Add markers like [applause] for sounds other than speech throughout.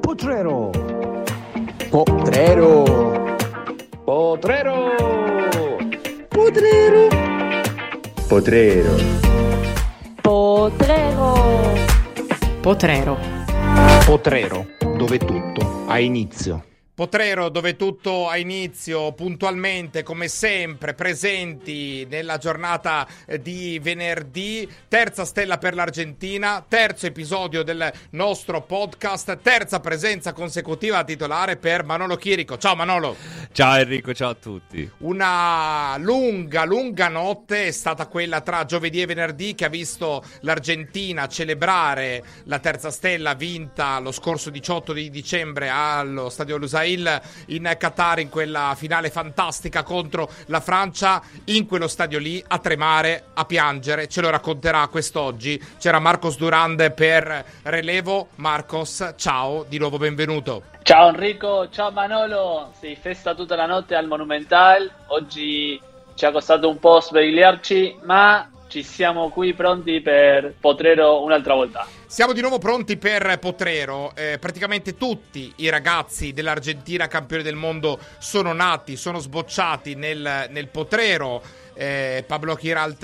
Potrero. Potrero. Potrero. Potrero. Potrero. Potrero. Potrero. Potrero, dove tutto ha inizio. Potrero, dove tutto ha inizio, puntualmente, come sempre, presenti nella giornata di venerdì. Terza stella per l'Argentina, terzo episodio del nostro podcast, terza presenza consecutiva a titolare per Manolo Chirico. Ciao Manolo. Ciao Enrico, ciao a tutti. Una lunga, lunga notte è stata quella tra giovedì e venerdì che ha visto l'Argentina celebrare la terza stella vinta lo scorso 18 di dicembre allo Stadio Lusail in Qatar in quella finale fantastica contro la Francia in quello stadio lì a tremare, a piangere, ce lo racconterà quest'oggi. C'era Marcos Durand per relevo. Marcos, ciao, di nuovo benvenuto. Ciao Enrico, ciao Manolo. Si festa tutta la notte al Monumental. Oggi ci ha costato un po' svegliarci, ma ci siamo qui pronti per Potrero un'altra volta. Siamo di nuovo pronti per Potrero. Eh, praticamente tutti i ragazzi dell'Argentina campione del mondo sono nati, sono sbocciati nel, nel Potrero. Eh, Pablo Giralt,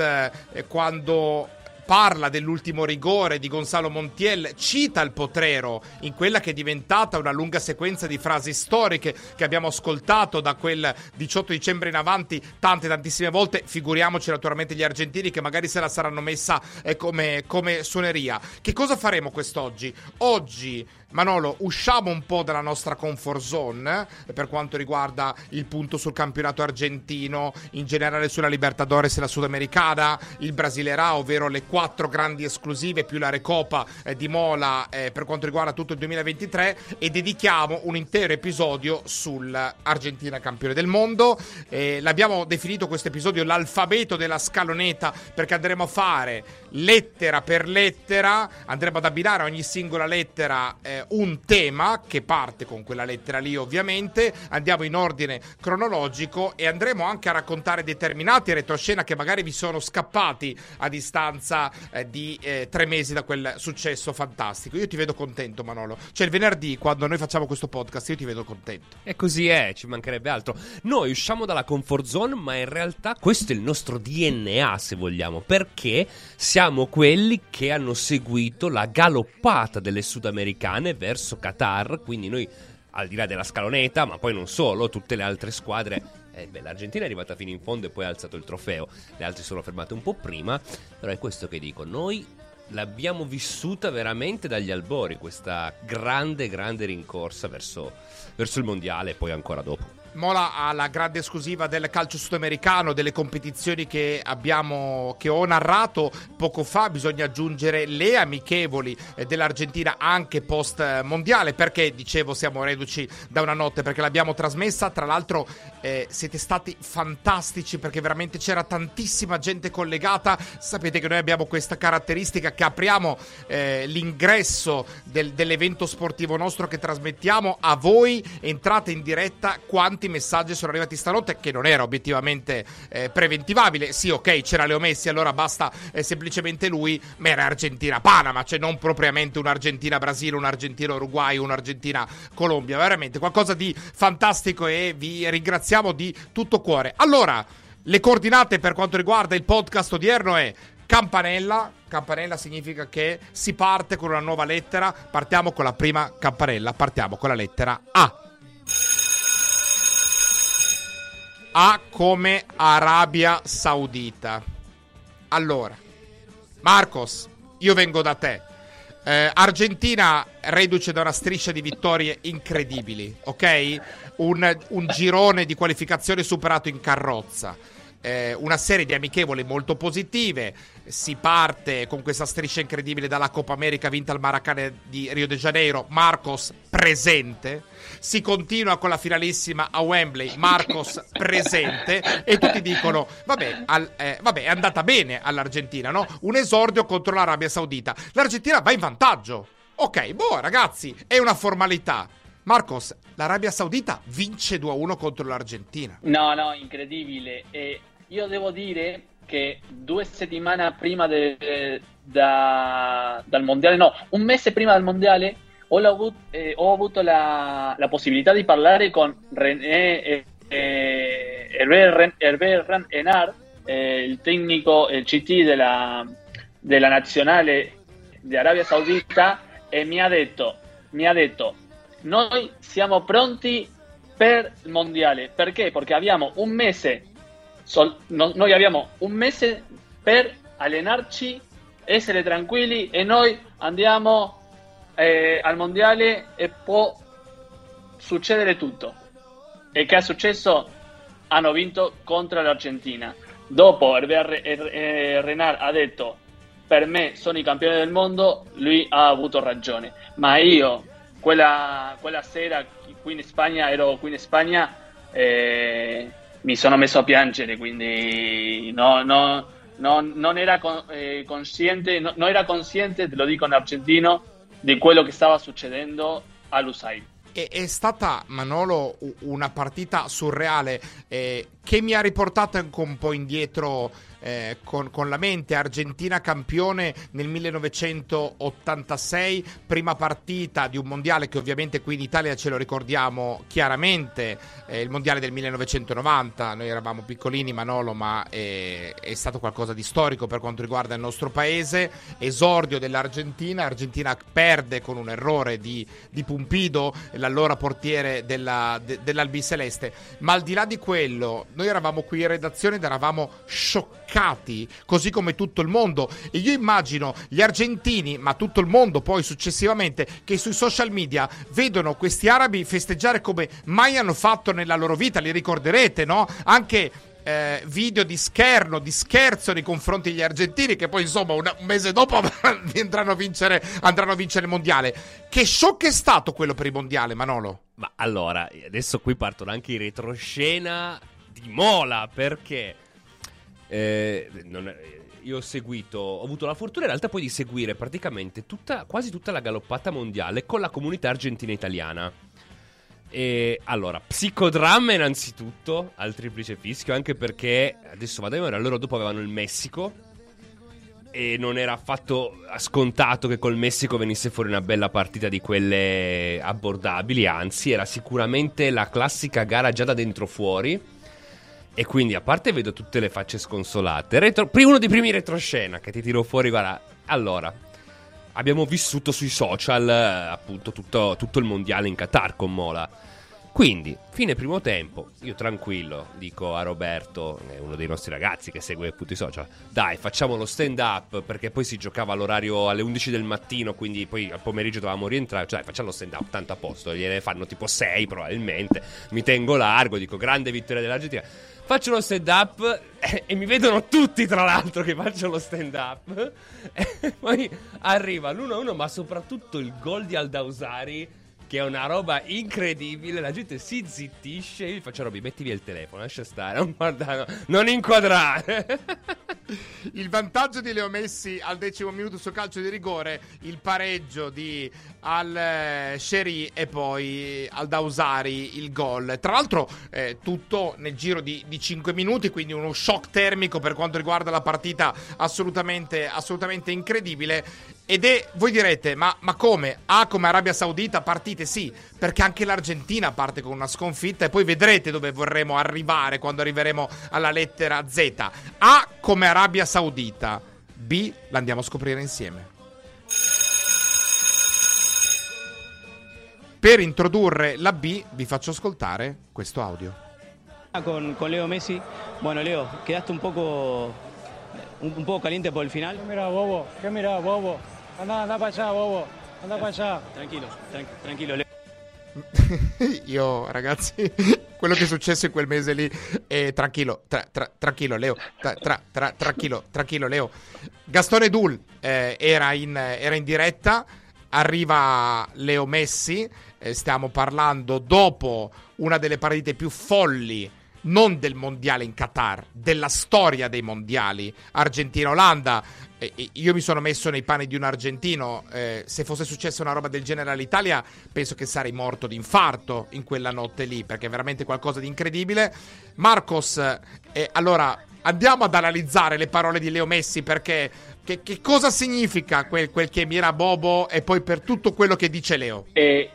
eh, quando parla dell'ultimo rigore di Gonzalo Montiel, cita il Potrero in quella che è diventata una lunga sequenza di frasi storiche che abbiamo ascoltato da quel 18 dicembre in avanti tante tantissime volte, figuriamoci naturalmente gli argentini che magari se la saranno messa eh, come, come suoneria. Che cosa faremo quest'oggi? Oggi Manolo, usciamo un po' dalla nostra comfort zone eh, per quanto riguarda il punto sul campionato argentino, in generale sulla Libertadores e la Sudamericana, il Brasilerà, ovvero le quattro grandi esclusive più la Recopa eh, di Mola eh, per quanto riguarda tutto il 2023 e dedichiamo un intero episodio sull'Argentina campione del mondo. Eh, l'abbiamo definito questo episodio l'alfabeto della scaloneta perché andremo a fare lettera per lettera, andremo ad abbinare ogni singola lettera eh, un tema che parte con quella lettera lì ovviamente, andiamo in ordine cronologico e andremo anche a raccontare determinati retroscena che magari vi sono scappati a distanza eh, di eh, tre mesi da quel successo fantastico. Io ti vedo contento Manolo, cioè il venerdì quando noi facciamo questo podcast io ti vedo contento. E così è, ci mancherebbe altro. Noi usciamo dalla comfort zone ma in realtà questo è il nostro DNA se vogliamo, perché siamo quelli che hanno seguito la galoppata delle sudamericane verso Qatar, quindi noi al di là della scaloneta, ma poi non solo, tutte le altre squadre eh beh, l'Argentina è arrivata fino in fondo e poi ha alzato il trofeo. Le altre sono fermate un po' prima. Però è questo che dico. Noi l'abbiamo vissuta veramente dagli albori, questa grande, grande rincorsa verso, verso il mondiale e poi ancora dopo. Mola ha la grande esclusiva del calcio sudamericano, delle competizioni che abbiamo, che ho narrato poco fa. Bisogna aggiungere le amichevoli eh, dell'Argentina anche post mondiale. Perché dicevo siamo reduci da una notte? Perché l'abbiamo trasmessa. Tra l'altro, eh, siete stati fantastici perché veramente c'era tantissima gente collegata. Sapete che noi abbiamo questa caratteristica che apriamo eh, l'ingresso del, dell'evento sportivo nostro che trasmettiamo a voi. Entrate in diretta quanti messaggi sono arrivati stanotte che non era obiettivamente eh, preventivabile. Sì, ok, c'era Leo Messi, allora basta eh, semplicemente lui, ma era Argentina-Panama, cioè non propriamente un'Argentina-Brasile, un'Argentina-Uruguay, un'Argentina-Colombia. Veramente qualcosa di fantastico e vi ringraziamo di tutto cuore. Allora, le coordinate per quanto riguarda il podcast odierno è campanella campanella significa che si parte con una nuova lettera. Partiamo con la prima campanella, partiamo con la lettera A. A come Arabia Saudita. Allora, Marcos, io vengo da te. Eh, Argentina reduce da una striscia di vittorie incredibili, ok? Un, un girone di qualificazione superato in carrozza. Eh, una serie di amichevoli molto positive. Si parte con questa striscia incredibile dalla Coppa America vinta al Maracanã di Rio de Janeiro. Marcos presente. Si continua con la finalissima a Wembley. Marcos presente. E tutti dicono: Vabbè, al, eh, vabbè, è andata bene all'Argentina, no? Un esordio contro l'Arabia Saudita. L'Argentina va in vantaggio. Ok, boh, ragazzi, è una formalità. Marcos, l'Arabia Saudita vince 2-1 contro l'Argentina. No, no, incredibile. E io devo dire che due settimane prima de, da, dal mondiale, no, un mese prima del mondiale, ho, avuto, eh, avuto la, la, possibilità di parlare con René eh, eh, Hervé, Hervé Renard, eh, il tecnico, il CT della, della nazionale di Arabia Saudita, e mi ha detto, mi ha detto, noi siamo pronti per il mondiale. Perché? Perché abbiamo un mese Sol- no, noi abbiamo un mese per allenarci, essere tranquilli e noi andiamo eh, al mondiale e può succedere tutto. E che è successo? Hanno vinto contro l'Argentina. Dopo Hervé eh, Renard ha detto per me sono i campioni del mondo, lui ha avuto ragione. Ma io, quella, quella sera qui in Spagna, ero qui in Spagna, eh, mi sono messo a piangere, quindi no, no, no, non era con, eh, consciente, no, non era consciente, te lo dico in argentino, di quello che stava succedendo all'USAID. È, è stata, Manolo, una partita surreale eh, che mi ha riportato anche un po' indietro eh, con, con, la mente. Argentina campione nel 1986, prima partita di un mondiale che ovviamente qui in Italia ce lo ricordiamo chiaramente, eh, il mondiale del 1990. Noi eravamo piccolini, Manolo, ma è, è, stato qualcosa di storico per quanto riguarda il nostro paese. Esordio dell'Argentina, Argentina perde con un errore di, di Pumpido, l'allora portiere della, de, dell'Albiceleste. Ma al di là di quello, noi eravamo qui in redazione ed eravamo scioccati attaccati, così come tutto il mondo. E io immagino gli argentini, ma tutto il mondo poi successivamente, che sui social media vedono questi arabi festeggiare come mai hanno fatto nella loro vita, li ricorderete, no? Anche eh, video di scherno, di scherzo nei confronti degli argentini che poi insomma un, un mese dopo [laughs] andranno a, vincere, andranno a vincere il mondiale. Che shock è stato quello per il mondiale, Manolo? Ma allora, adesso qui partono anche i retroscena di Mola perché eh, non, io ho seguito, ho avuto la fortuna in realtà poi di seguire praticamente tutta, quasi tutta la galoppata mondiale con la comunità argentina italiana. E allora, psicodramma innanzitutto al triplice fischio, anche perché adesso vado a memoria, loro dopo avevano il Messico e non era affatto scontato che col Messico venisse fuori una bella partita di quelle abbordabili, anzi era sicuramente la classica gara già da dentro fuori e quindi, a parte vedo tutte le facce sconsolate, retro, uno dei primi retroscena che ti tiro fuori, guarda, allora, abbiamo vissuto sui social, appunto, tutto, tutto il mondiale in Qatar con Mola. Quindi, fine primo tempo, io tranquillo, dico a Roberto, uno dei nostri ragazzi che segue appunto i social, dai, facciamo lo stand up perché poi si giocava all'orario alle 11 del mattino, quindi poi al pomeriggio dovevamo rientrare, cioè facciamo lo stand up, tanto a posto, gliene fanno tipo 6 probabilmente, mi tengo largo, dico grande vittoria dell'Argentina faccio lo stand up e, e mi vedono tutti tra l'altro che faccio lo stand up [laughs] e poi arriva l'1-1 ma soprattutto il gol di Aldausari che è una roba incredibile. La gente si zittisce. Io gli faccio Roby, metti via il telefono, lascia stare, [laughs] non guardare, non inquadrare. [laughs] il vantaggio di Leo Messi al decimo minuto su calcio di rigore, il pareggio di Al eh, Sherry e poi al Dausari il gol. Tra l'altro, eh, tutto nel giro di, di 5 minuti, quindi uno shock termico per quanto riguarda la partita assolutamente, assolutamente incredibile. Ed è, voi direte, ma, ma come? A come Arabia Saudita partite? Sì, perché anche l'Argentina parte con una sconfitta e poi vedrete dove vorremmo arrivare quando arriveremo alla lettera Z. A come Arabia Saudita. B l'andiamo a scoprire insieme. Per introdurre la B vi faccio ascoltare questo audio. Con, con Leo Messi, bueno Leo, quedaste un poco, un, un poco caliente por el final. Mira, bobo, ¿qué mira, bobo? Anda, anda para allá, bobo, anda para allá. Tranquilo, tran- tranquilo Leo. [laughs] Io, ragazzi, [laughs] quello che è successo in quel mese lì, eh, tranquillo, tra- tra- tranquillo, Leo, tra- tra- tra- tranquillo, tranquillo, Leo. Gastone Dul eh, era, in, era in diretta, arriva Leo Messi, eh, stiamo parlando dopo una delle partite più folli non del mondiale in Qatar, della storia dei mondiali. Argentina-Olanda. Eh, eh, io mi sono messo nei panni di un argentino. eh, se fosse successa una roba del genere all'Italia, penso che sarei morto di infarto in quella notte lì, perché è veramente qualcosa di incredibile. Marcos, eh, allora andiamo ad analizzare le parole di Leo Messi perché. Che, che cosa significa quel, quel che mira Bobo e poi per tutto quello che dice Leo? E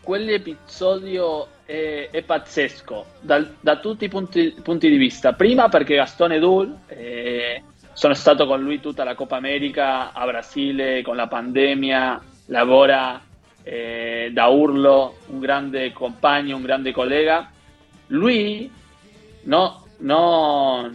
quell'episodio è, è pazzesco dal- da tutti i punti, punti di vista. Prima perché Gastone Dul, eh, sono stato con lui tutta la Coppa America a Brasile con la pandemia, lavora eh, da urlo, un grande compagno, un grande collega. Lui no, no,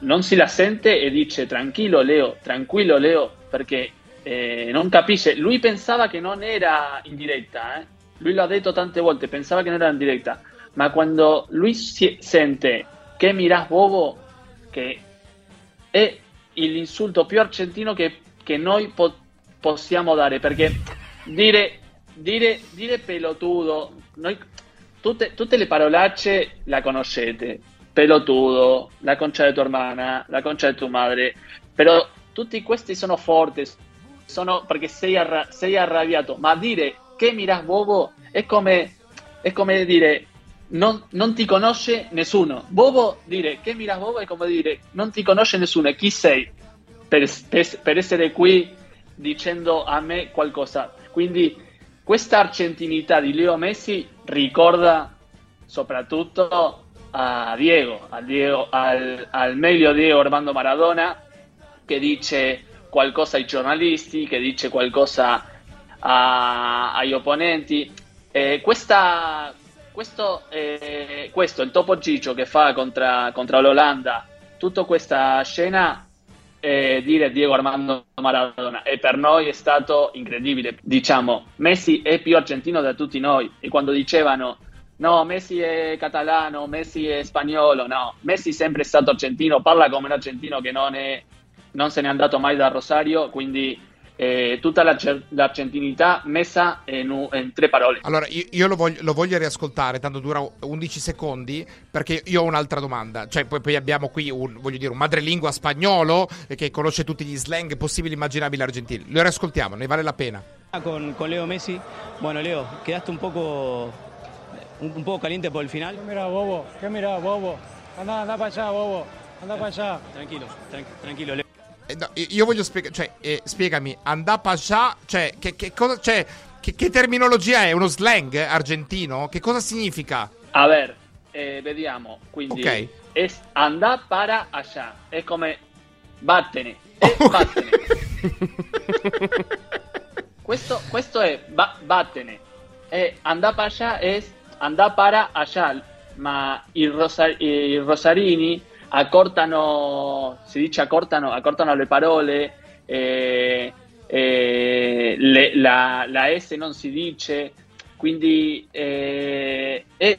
non si la sente e dice tranquillo Leo, tranquillo Leo, perché eh, non capisce. Lui pensava che non era in diretta, eh. Lui l'ha detto tante volte, pensava che non era in diretta, ma quando lui si- sente che miras bobo, che è l'insulto più argentino che, che noi po- possiamo dare, perché dire, dire, dire pelotudo, noi, tutte, tutte le parolacce la conoscete, pelotudo, la concia di tua hermana, la concia di tua madre, però tutti questi sono forti, sono perché sei, arra- sei arrabbiato, ma dire che miras bobo è come, è come dire non, non ti conosce nessuno. Bobo dire che miras bobo è come dire non ti conosce nessuno e chi sei per, per- per essere qui dicendo a me qualcosa. Quindi questa argentinità di Leo Messi ricorda soprattutto a Diego, a Diego- al, al meglio Diego Armando Maradona che dice qualcosa ai giornalisti, che dice qualcosa a- agli opponenti. Eh, questa, questo, eh, questo, il Topo Gigio che fa contra, contro l'Olanda, tutta questa scena, eh, dire Diego Armando Maradona, e per noi è stato incredibile. Diciamo, Messi è più argentino da tutti noi, e quando dicevano no, Messi è catalano, Messi è spagnolo, no, Messi è sempre stato argentino, parla come un argentino che non, è, non se n'è andato mai da Rosario, quindi eh, tutta la- l'argentinità messa in, in tre parole. Allora, io, io lo, voglio, lo voglio riascoltare, tanto dura 11 secondi, perché io ho un'altra domanda. Cioè, poi, poi abbiamo qui un, voglio dire, un madrelingua spagnolo eh, che conosce tutti gli slang possibili e immaginabili argentini. Lo riascoltiamo, ne vale la pena. Con, con Leo Messi, bueno Leo, quedaste un poco, un, un poco caliente por el final. ¿Qué mira, bobo? ¿Qué mira, bobo? Anda, anda para allá, bobo, anda para allá. Tranquilo, tran- tranquilo Leo. Eh, no, io io voglio spiegare, cioè, eh, spiegami, andapascià, cioè, che, che cosa, cioè, che, che terminologia è? Uno slang argentino? Che cosa significa? A ver, eh, vediamo, quindi Ok. es andà para allá, è come vattene, e vattene. [laughs] questo, questo è va- vattene, e andà para allá è andà para allá, ma i, rosa- i rosarini accortano, si dice accortano, accortano le parole, eh, eh, le- la, la S non si dice, quindi eh, è,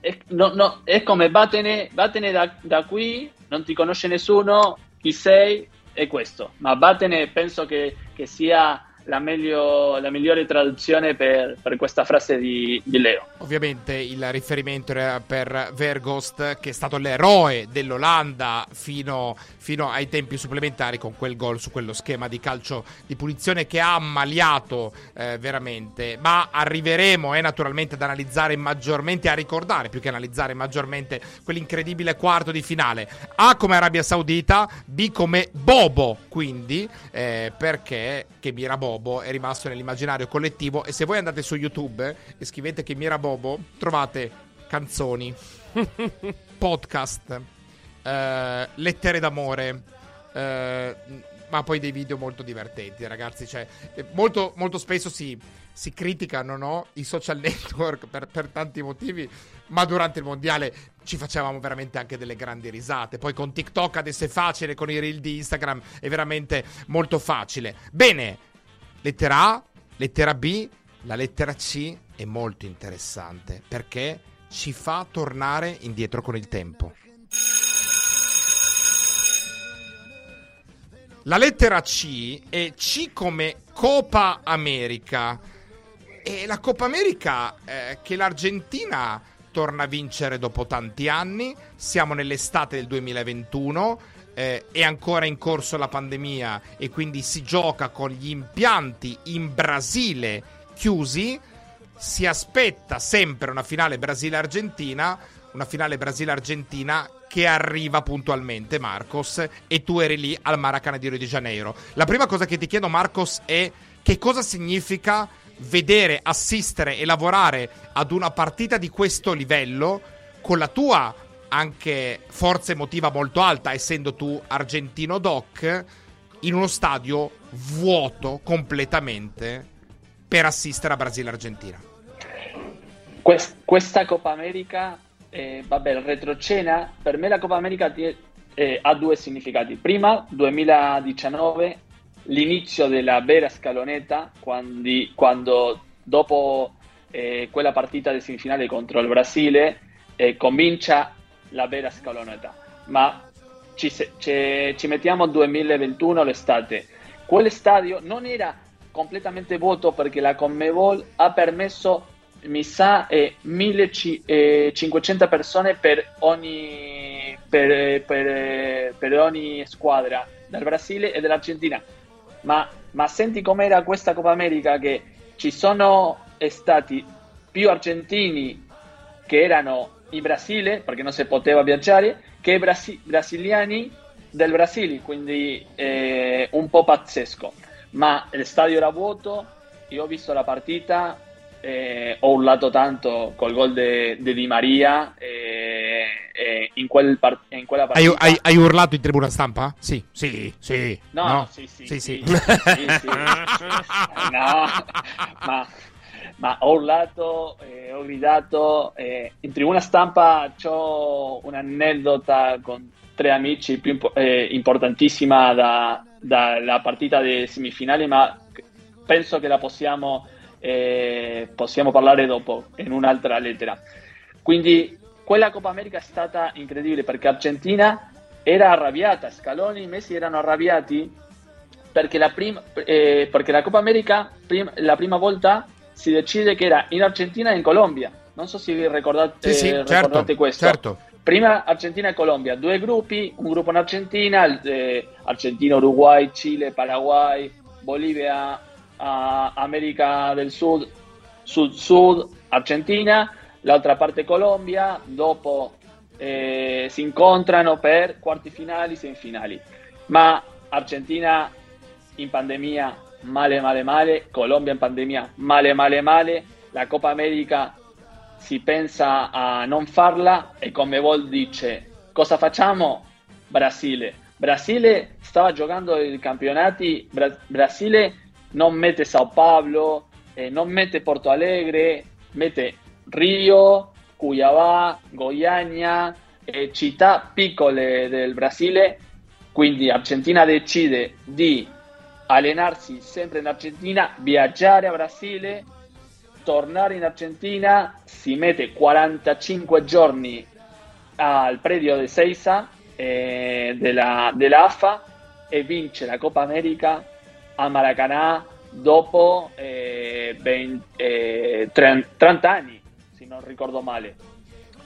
è- no- no, è come vattene, vattene da, da qui, non ti conosce nessuno, chi sei, è questo. Ma vattene penso che, che sia la, meglio- la migliore traduzione per, per questa frase di, di Leo. Ovviamente il riferimento era per Vergost, che è stato l'eroe dell'Olanda fino, fino ai tempi supplementari con quel gol su quello schema di calcio di punizione che ha ammaliato eh, veramente. Ma arriveremo eh, naturalmente ad analizzare maggiormente, a ricordare più che analizzare maggiormente quell'incredibile quarto di finale. A come Arabia Saudita, B come Bobo, quindi, eh, perché che Mira Bobo è rimasto nell'immaginario collettivo. E se voi andate su YouTube e scrivete che Mira Bobo, trovate canzoni, [laughs] podcast, eh, lettere d'amore, eh, ma poi dei video molto divertenti, ragazzi. Cioè, eh, molto, molto spesso si, si criticano no? i social [laughs] network per, per tanti motivi, ma durante il mondiale ci facevamo veramente anche delle grandi risate. Poi con TikTok adesso è facile, con i reel di Instagram è veramente molto facile. Bene, lettera A, lettera B, la lettera C è molto interessante perché ci fa tornare indietro con il tempo. La lettera C è C come Copa America. E la Coppa America eh, che l'Argentina torna a vincere dopo tanti anni. Siamo nell'estate del 2021. Eh, è ancora in corso la pandemia e quindi si gioca con gli impianti in Brasile chiusi. Si aspetta sempre una finale Brasile-Argentina. Una finale Brasile-Argentina che arriva puntualmente, Marcos, e tu eri lì al Maracanã di Rio de Janeiro. La prima cosa che ti chiedo, Marcos, è che cosa significa vedere, assistere e lavorare ad una partita di questo livello con la tua anche forza emotiva molto alta, essendo tu argentino doc, in uno stadio vuoto completamente per assistere a Brasile-Argentina. Quest- questa Coppa America eh, vabbè, il per me la Coppa America eh, ha due significati. Prima, 2019, l'inizio della vera scalonetta, quando, quando dopo eh, quella partita di semifinale contro il Brasile eh, comincia la vera scalonetta. Ma ci, ci, ci mettiamo 2021 l'estate. Quell'estadio non era completamente vuoto perché la Conmebol ha permesso mi sa è 1500 persone per ogni, per, per, per ogni squadra del Brasile e dell'Argentina. Ma, ma senti com'era questa Coppa America che ci sono stati più argentini che erano in Brasile, perché non si poteva viaggiare, che brasi- brasiliani del Brasile, quindi eh, un po' pazzesco. Ma il stadio era vuoto, io ho visto la partita, eh, ho urlato tanto col gol di Di Maria eh, eh, in, quel par- in, quella partita. Hai, hai, hai, urlato in tribuna stampa? Sì, sì, sì. No, no? sì, sì, sì, sì. sì, sì [laughs] no, ma, ma, ho urlato, eh, ho gridato. Eh, in tribuna stampa ho un'aneddota con tre amici più impo- eh, importantissima dalla da partita di semifinali, ma penso che la possiamo eh, possiamo parlare dopo in un'altra lettera. Quindi quella Coppa America è stata incredibile perché Argentina era arrabbiata, Scaloni e Messi erano arrabbiati perché la, prima, eh, perché la Coppa America prim- la prima volta si decide che era in Argentina e in Colombia. Non so se ricordate, sì, sì, eh, certo, ricordate questo. Certo. Prima Argentina e Colombia, due gruppi, un gruppo in Argentina, eh, Argentina, Uruguay, Cile, Paraguay, Bolivia, a America del Sud, Sud-Sud, Argentina, l'altra parte Colombia, dopo eh, si incontrano per quarti finali, semifinali. Ma Argentina in pandemia male male male, Colombia in pandemia male male male, la Coppa America si pensa a non farla e come Vol dice cosa facciamo? Brasile. Brasile stava giocando i campionati, Bra- Brasile non mette Sao Paulo, eh, non mette Porto Alegre, mette Rio, Cuiabá, Goiânia, eh, città piccole del Brasile, quindi Argentina decide di allenarsi sempre in Argentina, viaggiare a Brasile, tornare in Argentina, si mette 45 giorni al predio di Seiza eh, della, della AFA e vince la Coppa America a Maracanã dopo eh, 20, eh, 30 anni, se non ricordo male.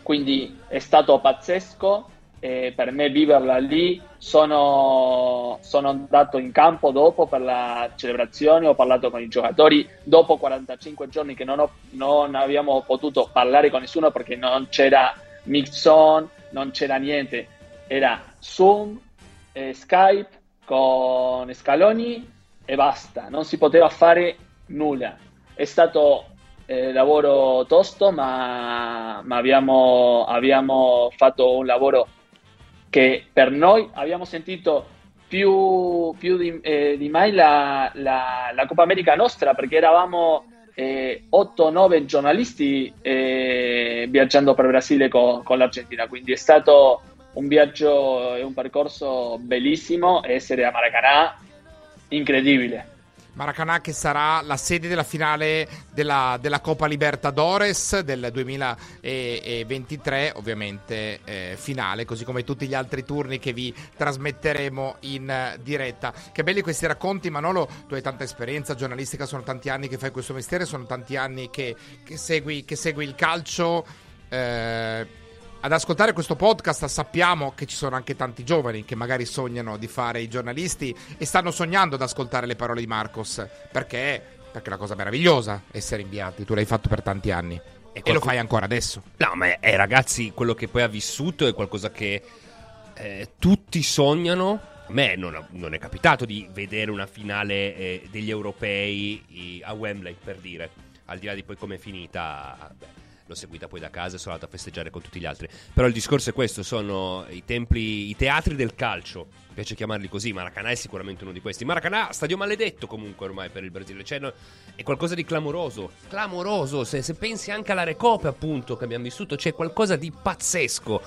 Quindi è stato pazzesco eh, per me viverla lì. Sono, sono, andato in campo dopo per la celebrazione, ho parlato con i giocatori. Dopo 45 giorni che non, ho, non abbiamo potuto parlare con nessuno perché non c'era Mixon, non c'era niente. Era Zoom, eh, Skype con Scaloni e basta, non si poteva fare nulla. È stato eh, lavoro tosto, ma, ma abbiamo, abbiamo, fatto un lavoro che per noi abbiamo sentito più, più di, eh, di, mai la, la, la, Coppa America nostra perché eravamo eh, 8-9 giornalisti eh, viaggiando per Brasile con, con l'Argentina, quindi è stato un viaggio e un percorso bellissimo essere a Maracanã, incredibile. Maracanã che sarà la sede della finale della, della Coppa Libertadores del 2023, ovviamente eh, finale, così come tutti gli altri turni che vi trasmetteremo in uh, diretta. Che belli questi racconti, Manolo, tu hai tanta esperienza giornalistica, sono tanti anni che fai questo mestiere, sono tanti anni che, che, segui, che segui, il calcio. Eh, ad ascoltare questo podcast sappiamo che ci sono anche tanti giovani che magari sognano di fare i giornalisti e stanno sognando ad ascoltare le parole di Marcos perché, perché è una cosa meravigliosa essere inviati, tu l'hai fatto per tanti anni e, qualcuno... e lo fai ancora adesso. No, ma eh, ragazzi, quello che poi ha vissuto è qualcosa che eh, tutti sognano. A me non, non, è capitato di vedere una finale eh, degli europei a Wembley, per dire, al di là di poi come è finita. Beh l'ho seguita poi da casa e sono andato a festeggiare con tutti gli altri. Però il discorso è questo: sono i templi, i teatri del calcio. Mi piace chiamarli così. Maracanã è sicuramente uno di questi. Maracanã, stadio maledetto comunque ormai per il Brasile. Cioè, no, è qualcosa di clamoroso. Clamoroso. Se, se pensi anche alla Recope, appunto, che abbiamo vissuto, c'è qualcosa di pazzesco.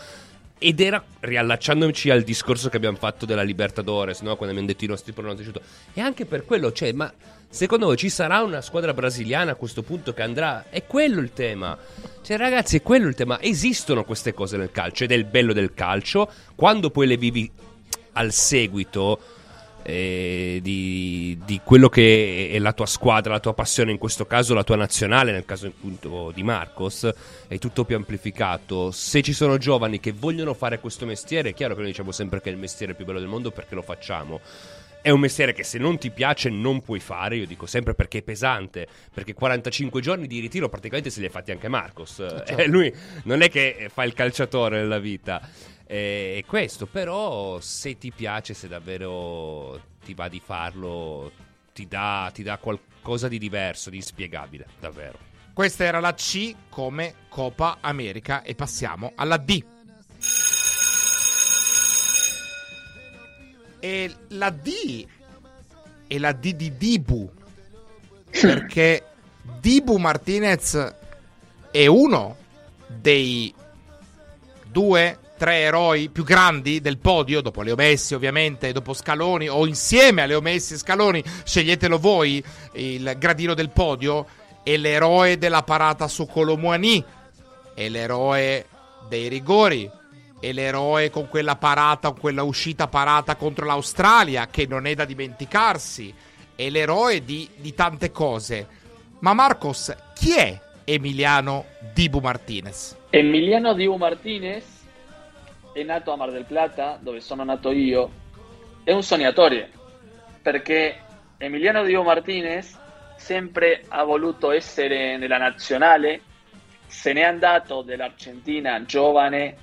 Ed era, riallacciandoci al discorso che abbiamo fatto della Libertadores, no? quando abbiamo detto i nostri pronostici, e anche per quello, cioè, ma secondo voi ci sarà una squadra brasiliana a questo punto che andrà? È quello il tema. Cioè, ragazzi, è quello il tema. Esistono queste cose nel calcio ed è il bello del calcio. Quando poi le vivi al seguito, eh, di, di, quello che è la tua squadra, la tua passione, in questo caso la tua nazionale, nel caso appunto di Marcos, è tutto più amplificato. Se ci sono giovani che vogliono fare questo mestiere, è chiaro che noi diciamo sempre che è il mestiere più bello del mondo perché lo facciamo. È un mestiere che se non ti piace non puoi fare, io dico sempre perché è pesante, perché 45 giorni di ritiro praticamente se li ha fatti anche Marcos. Certo. Eh, lui non è che fa il calciatore nella vita. E questo però se ti piace, se davvero ti va di farlo, ti dà, ti dà qualcosa di diverso, di inspiegabile, davvero. Questa era la C come Copa America e passiamo alla D. E la D è la D di Dibu. Perché Dibu Martinez è uno dei due tre eroi più grandi del podio, dopo Leo Messi ovviamente, dopo Scaloni, o insieme a Leo Messi e Scaloni, sceglietelo voi, il gradino del podio, è l'eroe della parata su Colomuani, è l'eroe dei rigori, è l'eroe con quella parata, con quella uscita parata contro l'Australia, che non è da dimenticarsi, è l'eroe di, di tante cose. Ma Marcos, chi è Emiliano Dibu Martinez? Emiliano Dibu Martinez è nato a Mar del Plata, dove sono nato io, è un sognatore, perché Emiliano Dio Martinez sempre ha voluto essere nella nazionale, se n'è andato dall'Argentina giovane,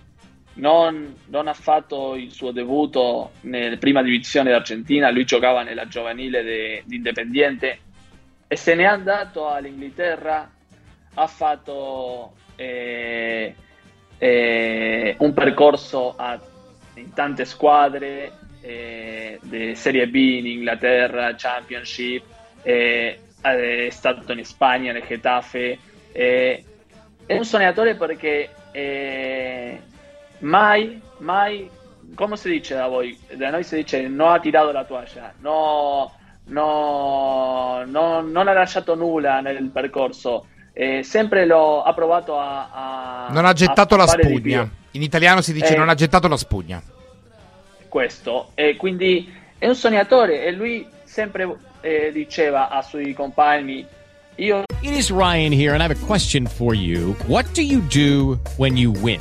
non, non, ha fatto il suo debutto nella prima divisione d'Argentina, lui giocava nella giovanile di Independiente e se n'è andato all'Inghilterra, ha fatto... Eh, eh, un percorso a, in tante squadre eh, di Serie B in Inghilterra, Championship, eh, è stato in Spagna, nel Getafe. è un sognatore perché eh, mai, mai, come si dice da voi? Da noi si dice no ha tirato la toalla, no, no, no, non ha lasciato nulla nel percorso. Eh, sempre lo ha provato a, a non ha gettato la spugna. in italiano si dice eh, non ha gettato la spugna questo. E quindi è un sognatore e lui sempre eh, diceva ai suoi compagni io It is Ryan here and I have a question for you. What do you do when you win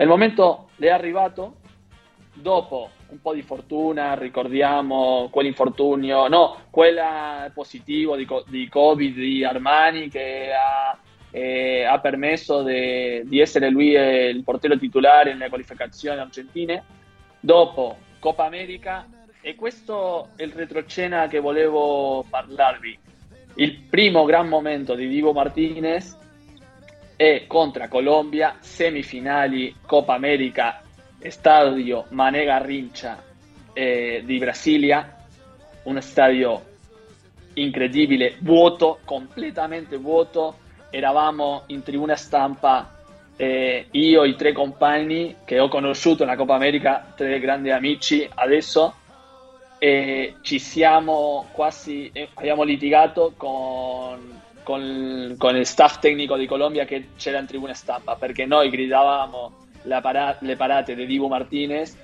Il momento è arrivato dopo un po' di fortuna, ricordiamo quell'infortunio, no, quella positivo di, di Covid di Armani che ha, eh, ha permesso de- di essere lui eh, il portiere titolare nelle qualificazioni argentine. Dopo Coppa America, e questo è il retrocena che volevo parlarvi. Il primo gran momento di Divo Martinez è contro Colombia, semifinali Coppa America, stadio Mané Garrincha eh, di Brasilia, un stadio incredibile, vuoto, completamente vuoto. Eravamo in tribuna stampa eh, io e i tre compagni che ho conosciuto nella Coppa America, tre grandi amici adesso, e ci siamo quasi, eh, abbiamo litigato con, con, con, il staff tecnico di Colombia che c'era in tribuna stampa perché noi gridavamo para- le parate di Divo Martinez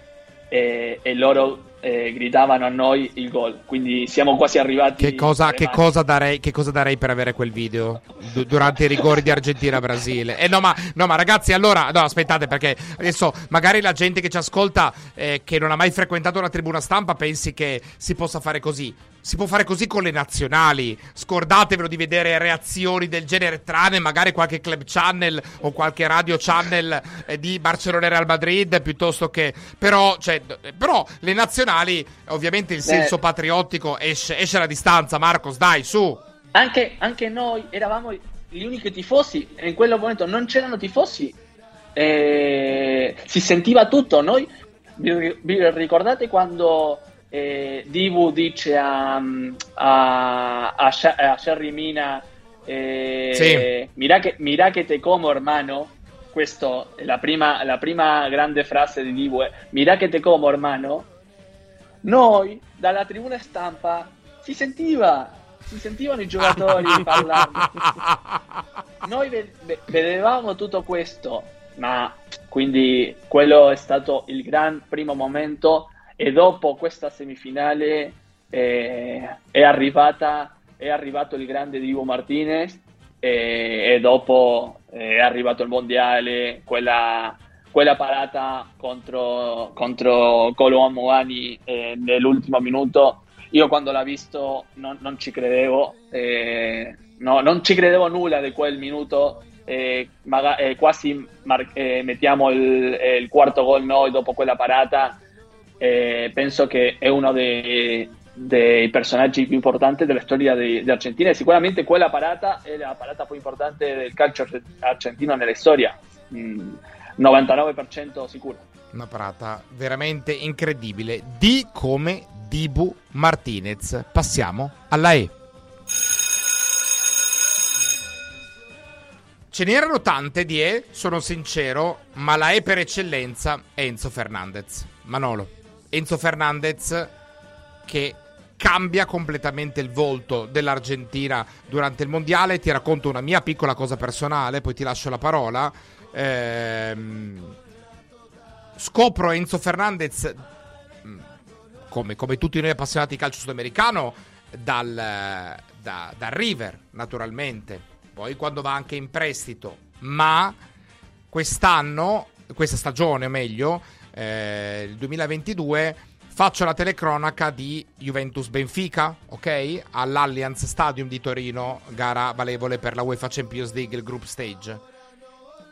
e, e loro eh, gridavano a noi il gol. Quindi siamo quasi arrivati. Che cosa, che cosa, darei, che cosa darei, per avere quel video D- durante i rigori di Argentina-Brasile? Eh, no, ma, no, ma ragazzi, allora, no, aspettate, perché adesso magari la gente che ci ascolta, eh, che non ha mai frequentato una tribuna stampa, pensi che si possa fare così. Si può fare così con le nazionali. Scordatevelo di vedere reazioni del genere, tranne magari qualche club channel o qualche radio channel eh, di Barcellona e Real Madrid, piuttosto che. Però, cioè, però le nazionali, ovviamente il senso Beh. patriottico esce, esce alla distanza. Marcos, dai, su. Anche, anche noi eravamo gli unici tifosi. In quel momento non c'erano tifosi. Eh, si sentiva tutto. Noi, vi, vi ricordate quando eh, Divu dice a, a, a, Sha- a Sherry Mina eh, Sì. mira, che, mira che te como hermano questa è la prima, la prima grande frase di Divu è mira che te como hermano noi dalla tribuna stampa si sentiva si sentivano i giocatori [laughs] parlando. Noi ve- ve- vedevamo tutto questo ma quindi quello è stato il gran primo momento e dopo questa semifinale eh, è, arrivata, è arrivato il grande Divo Martinez e, e dopo è arrivato il mondiale, quella, quella parata contro, contro Colo Amuani eh, nell'ultimo minuto. Io quando l'ho visto non, non ci credevo, eh, no, non ci credevo nulla di quel minuto. eh, maga- eh, quasi mar- eh, mettiamo il, eh, il quarto gol noi dopo quella parata. Eh, penso che è uno dei, dei personaggi più importanti della storia di, Argentina e sicuramente quella parata è la parata più importante del calcio arge- argentino nella storia. Mm, 99% sicuro. Una parata veramente incredibile. Di come Dibu Martinez. Passiamo alla E. Ce n'erano tante di E, sono sincero, ma la E per eccellenza è Enzo Fernandez. Manolo. Enzo Fernandez che cambia completamente il volto dell'Argentina durante il mondiale. Ti racconto una mia piccola cosa personale, poi ti lascio la parola. Ehm, scopro Enzo Fernandez mh, come, come tutti noi appassionati di calcio sudamericano dal, da, dal River naturalmente poi quando va anche in prestito ma quest'anno questa stagione o meglio eh, il 2022 faccio la telecronaca di Juventus Benfica ok all'Allianz Stadium di Torino gara valevole per la UEFA Champions League il group stage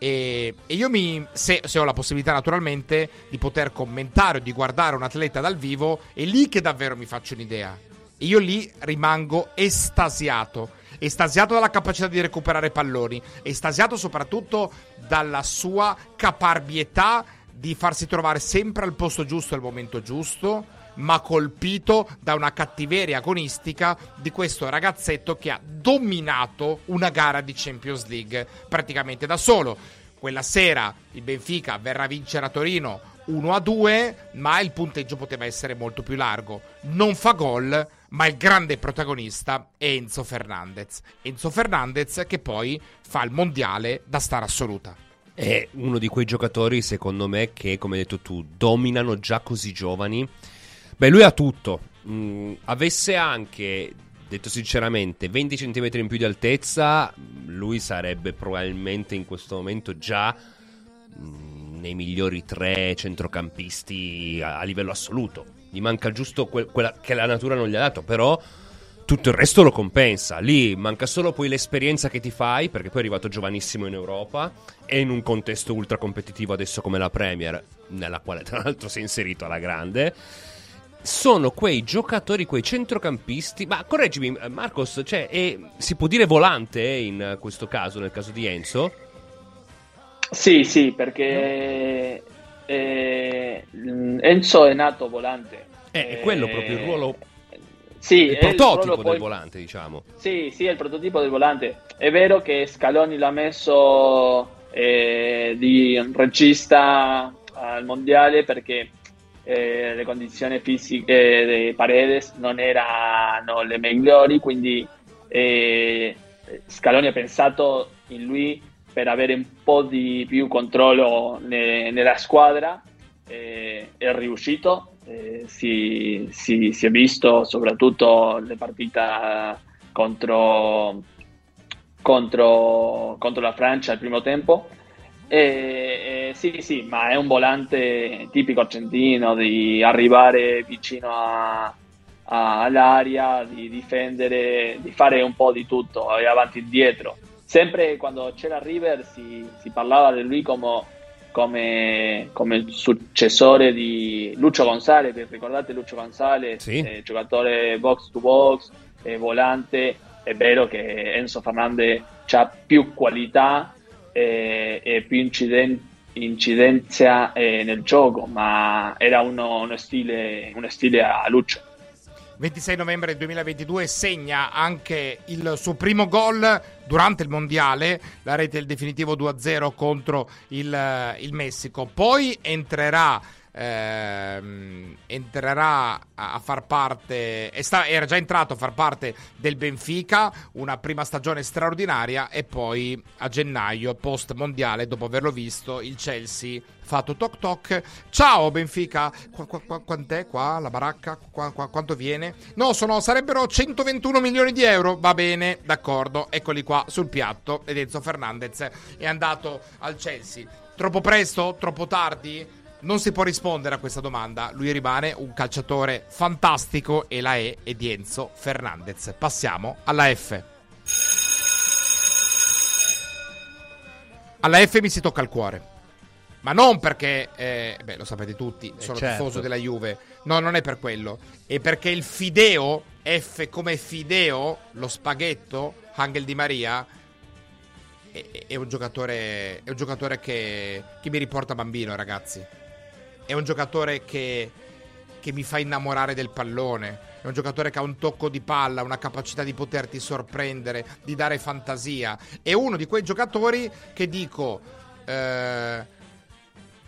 e, e io mi, se, se ho la possibilità naturalmente di poter commentare o di guardare un atleta dal vivo, è lì che davvero mi faccio un'idea. E io lì rimango estasiato. Estasiato dalla capacità di recuperare palloni, estasiato soprattutto dalla sua caparbietà di farsi trovare sempre al posto giusto al momento giusto, ma colpito da una cattiveria agonistica di questo ragazzetto che ha dominato una gara di Champions League praticamente da solo. Quella sera il Benfica verrà a vincere a Torino 1 a 2, ma il punteggio poteva essere molto più largo. Non fa gol, ma il grande protagonista è Enzo Fernandez. Enzo Fernandez che poi fa il mondiale da star assoluta. È uno di quei giocatori, secondo me, che, come hai detto tu, dominano già così giovani. Beh, lui ha tutto. Mm, avesse anche, detto sinceramente, 20 cm in più di altezza, lui sarebbe probabilmente in questo momento già mm, nei migliori tre centrocampisti a, a livello assoluto. Gli manca giusto quel- quella che la natura non gli ha dato, però tutto il resto lo compensa. Lì manca solo poi l'esperienza che ti fai, perché poi è arrivato giovanissimo in Europa e in un contesto ultra competitivo adesso come la Premier, nella quale tra l'altro si è inserito alla grande. Sono quei giocatori, quei centrocampisti. Ma correggimi, Marcos, cioè, è- si può dire volante in questo caso, nel caso di Enzo? Sì, sì, perché eh, Enzo è nato volante. Eh, è quello proprio il ruolo. Sì, il il prototipo ruolo del poi- volante, diciamo. Sì, sì, è il prototipo del volante. È vero che Scaloni l'ha messo eh, di regista al mondiale perché eh, le condizioni fisiche di Paredes non erano le migliori, quindi eh, Scaloni ha pensato in lui per avere un po' di più controllo ne- nella squadra. eh, è riuscito, eh, si, si- si è visto soprattutto le partite contro, contro, contro la Francia al primo tempo. E, e sì, sì, ma è un volante tipico argentino di arrivare vicino a- a- all'area, di difendere, di fare un po' di tutto, e avanti e indietro. Sempre quando c'era River si, si parlava di lui come, come, come successore di Lucio Gonzalez, ricordate Lucio Gonzalez, Sì. eh, giocatore box to box, eh, volante, è vero che Enzo Fernandez ha più qualità eh, e più inciden- incidenza eh, nel gioco, ma era uno, uno stile, uno stile a Lucio. 26 novembre 2022 segna anche il suo primo gol durante il mondiale, la rete del definitivo 2-0 contro il, il Messico. Poi entrerà, ehm, entrerà a far parte, sta- era già entrato a far parte del Benfica, una prima stagione straordinaria e poi a gennaio, post mondiale, dopo averlo visto, il Chelsea fatto toc toc. Ciao Benfica, qua- qua- quant'è qua la baracca? Qua- quanto viene? No, sono, sarebbero 121 milioni di euro. Va bene, d'accordo, eccoli qua sul piatto. Ed Enzo Fernandez è andato al Chelsea. Troppo presto? Troppo tardi? Non si può rispondere a questa domanda. Lui rimane un calciatore fantastico e la E è di Enzo Fernandez. Passiamo alla F. Alla F mi si tocca il cuore. Ma non perché, eh, beh, lo sapete tutti, sono certo. tifoso della Juve. No, non è per quello. È perché il Fideo, F come Fideo, lo spaghetto, Angel Di Maria, è, è un giocatore, è un giocatore che, che mi riporta bambino, ragazzi. È un giocatore che, che mi fa innamorare del pallone. È un giocatore che ha un tocco di palla, una capacità di poterti sorprendere, di dare fantasia. È uno di quei giocatori che dico: eh,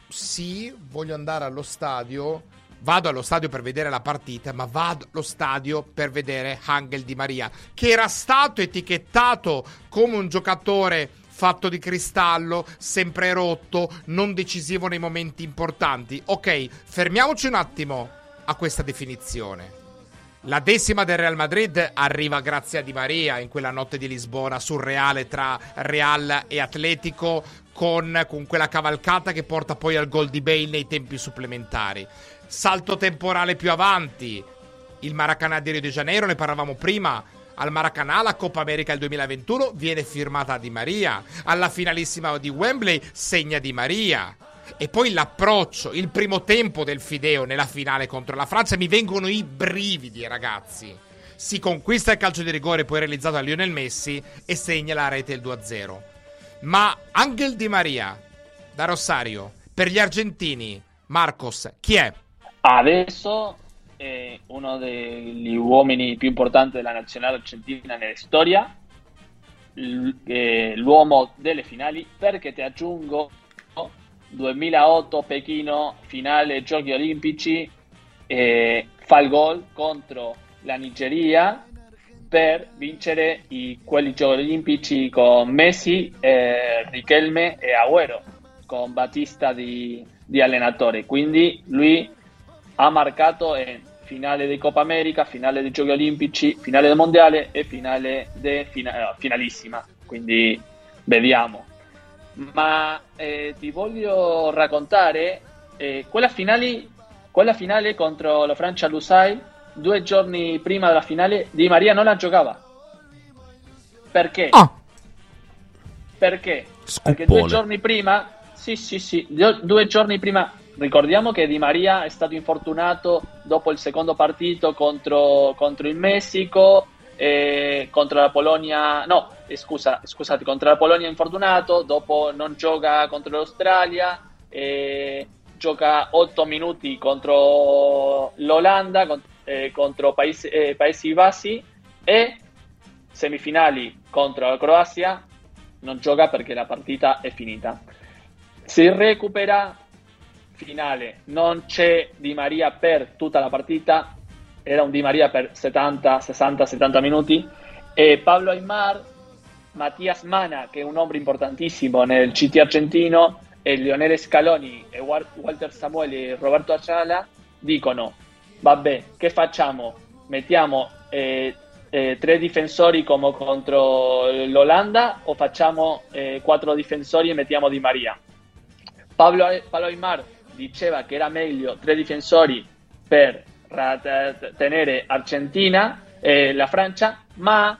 Sì, voglio andare allo stadio. Vado allo stadio per vedere la partita, ma vado allo stadio per vedere Angel Di Maria, che era stato etichettato come un giocatore fatto di cristallo, sempre rotto, non decisivo nei momenti importanti. Ok, fermiamoci un attimo a questa definizione. La decima del Real Madrid arriva grazie a Di Maria in quella notte di Lisbona surreale tra Real e Atletico con, con quella cavalcata che porta poi al gol di Bale nei tempi supplementari. Salto temporale più avanti, il Maracanã di Rio de Janeiro, ne parlavamo prima. Al Maracanã la Coppa America del 2021 viene firmata Di Maria. Alla finalissima di Wembley segna Di Maria. E poi l'approccio, il primo tempo del Fideo nella finale contro la Francia, mi vengono i brividi, ragazzi. Si conquista il calcio di rigore poi realizzato da Lionel Messi e segna la rete del 2-0. Ma Angel Di Maria, da Rosario, per gli argentini, Marcos, chi è? Adesso è uno degli uomini più importanti della nazionale argentina nella storia, eh, l'uomo delle finali, perché ti aggiungo 2008 Pechino, finale Giochi Olimpici, eh, fa il gol contro la Nigeria per vincere i, quelli Giochi Olimpici con Messi, eh, Riquelme e Agüero, con Battista di, di allenatore. Quindi lui ha marcato in finale di Coppa America, finale dei Giochi Olimpici, finale del Mondiale e finale de fina- eh, finalissima. Quindi vediamo. ma eh, ti voglio raccontare eh, quella, finale, quella finale contro la Francia Lusai, due giorni prima della finale, Di Maria non la giocava. Perché? Ah. Perché? Perché due giorni prima, sì, sì, sì, due giorni prima, ricordiamo che Di Maria è stato infortunato dopo il secondo partito contro, contro il Messico, eh, contro la Polonia, no, eh, scusa, scusate, contro la Polonia infortunato, dopo non gioca contro l'Australia, eh, gioca 8 minuti contro l'Olanda, con- eh, contro Paesi, eh, Paesi Bassi e semifinali contro la Croazia, non gioca perché la partita è finita. Si recupera finale, non c'è Di Maria per tutta la partita, era un Di Maria per 70, 60, 70 minuti e Pablo Aymar, Mattias Mana, che è un uomo importantissimo nel CT argentino, e Lionel Scaloni e Wa- Walter Samueli e Roberto Ayala dicono vabbè, che facciamo? Mettiamo eh, eh, tre difensori come contro l'Olanda o facciamo eh, quattro difensori e mettiamo Di Maria? Pablo, Pablo Aymar diceva che era meglio tre difensori per tenere Argentina e la Francia, ma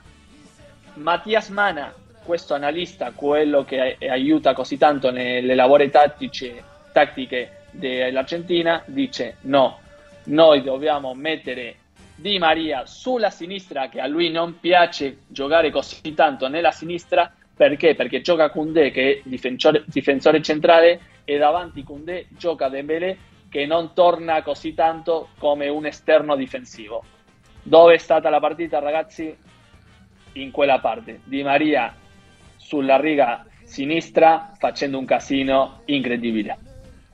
Mattias Mana, questo analista, quello che aiuta così tanto nelle lavori tattiche, tattiche dell'Argentina, dice no, noi dobbiamo mettere Di Maria sulla sinistra, che a lui non piace giocare così tanto nella sinistra, perché? Perché gioca Koundé che è difensore, difensore centrale e davanti Koundé gioca Dembélé che non torna così tanto come un esterno difensivo. Dove è stata la partita ragazzi? In quella parte. Di Maria sulla riga sinistra facendo un casino incredibile.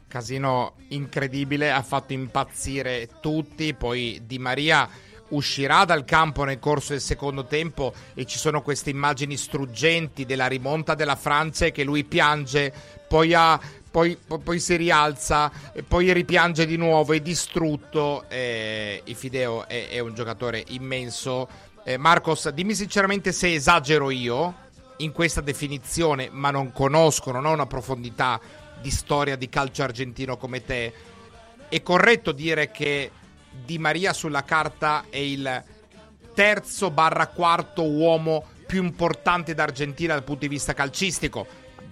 Casino incredibile, ha fatto impazzire tutti, poi Di Maria uscirà dal campo nel corso del secondo tempo e ci sono queste immagini struggenti della rimonta della Francia e che lui piange, poi, ha, poi, poi, si rialza, poi ripiange di nuovo, è distrutto. Eh, Fideo è, è, un giocatore immenso. Eh, Marcos, dimmi sinceramente se esagero io in questa definizione, ma non conosco, non ho una profondità di storia di calcio argentino come te. È corretto dire che di Maria sulla carta è il terzo barra quarto uomo più importante d'Argentina dal punto di vista calcistico,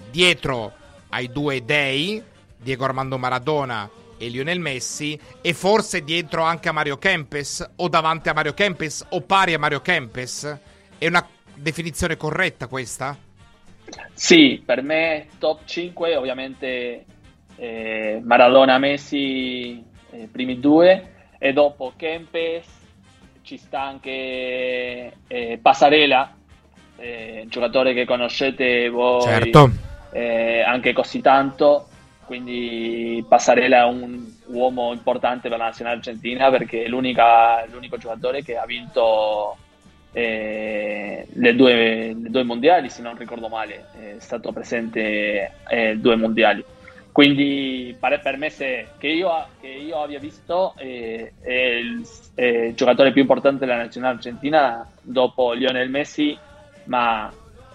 dietro ai due dei, Diego Armando Maradona e Lionel Messi, e forse dietro anche a Mario Kempes, o davanti a Mario Kempes, o pari a Mario Kempes. È una definizione corretta questa? Sì, per me top 5 ovviamente eh, Maradona, Messi, eh, primi due e dopo Kempes ci sta anche eh, Passarella, eh, giocatore che conoscete voi certo. Eh, anche così tanto, quindi Passarella è un uomo importante per la nazionale argentina perché è l'unico giocatore che ha vinto eh, le, due, le, due, mondiali, se non ricordo male, è stato presente eh, due mondiali. Quindi per, per me se, che, io, che io abbia visto eh, è il è giocatore più importante della nazionale argentina dopo Lionel Messi, ma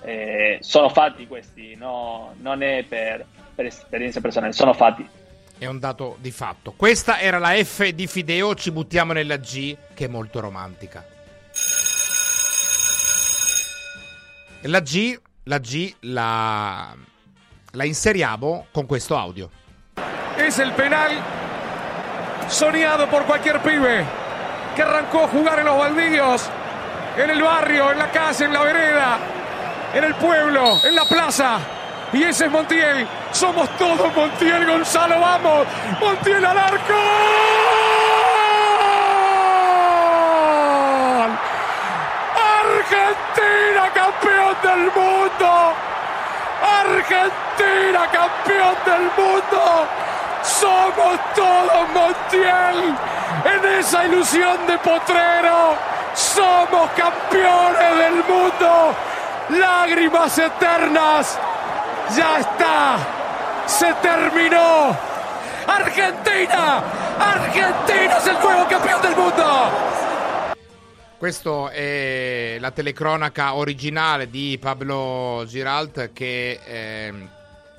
eh, sono fatti questi, no, non è per, per esperienza personale, sono fatti. È un dato di fatto. Questa era la F di Fideo, ci buttiamo nella G che è molto romantica. La G, la, G la, la inseriamo con questo audio. Es el penal soñado por cualquier pibe que arrancó a jugar en los baldíos, en el barrio, en la casa, en la vereda, en el pueblo, en la plaza. Y ese es Montiel. Somos todos Montiel, Gonzalo, vamos. Montiel al arco. Argentina campeón del mundo. Argentina campeón del mundo. Somos todos Montiel. En esa ilusión de potrero. Somos campeones del mundo. Lágrimas eternas. Ya está. Se terminó. Argentina. Argentina es el nuevo campeón del mundo. Questa è la telecronaca originale di Pablo Giralt che eh,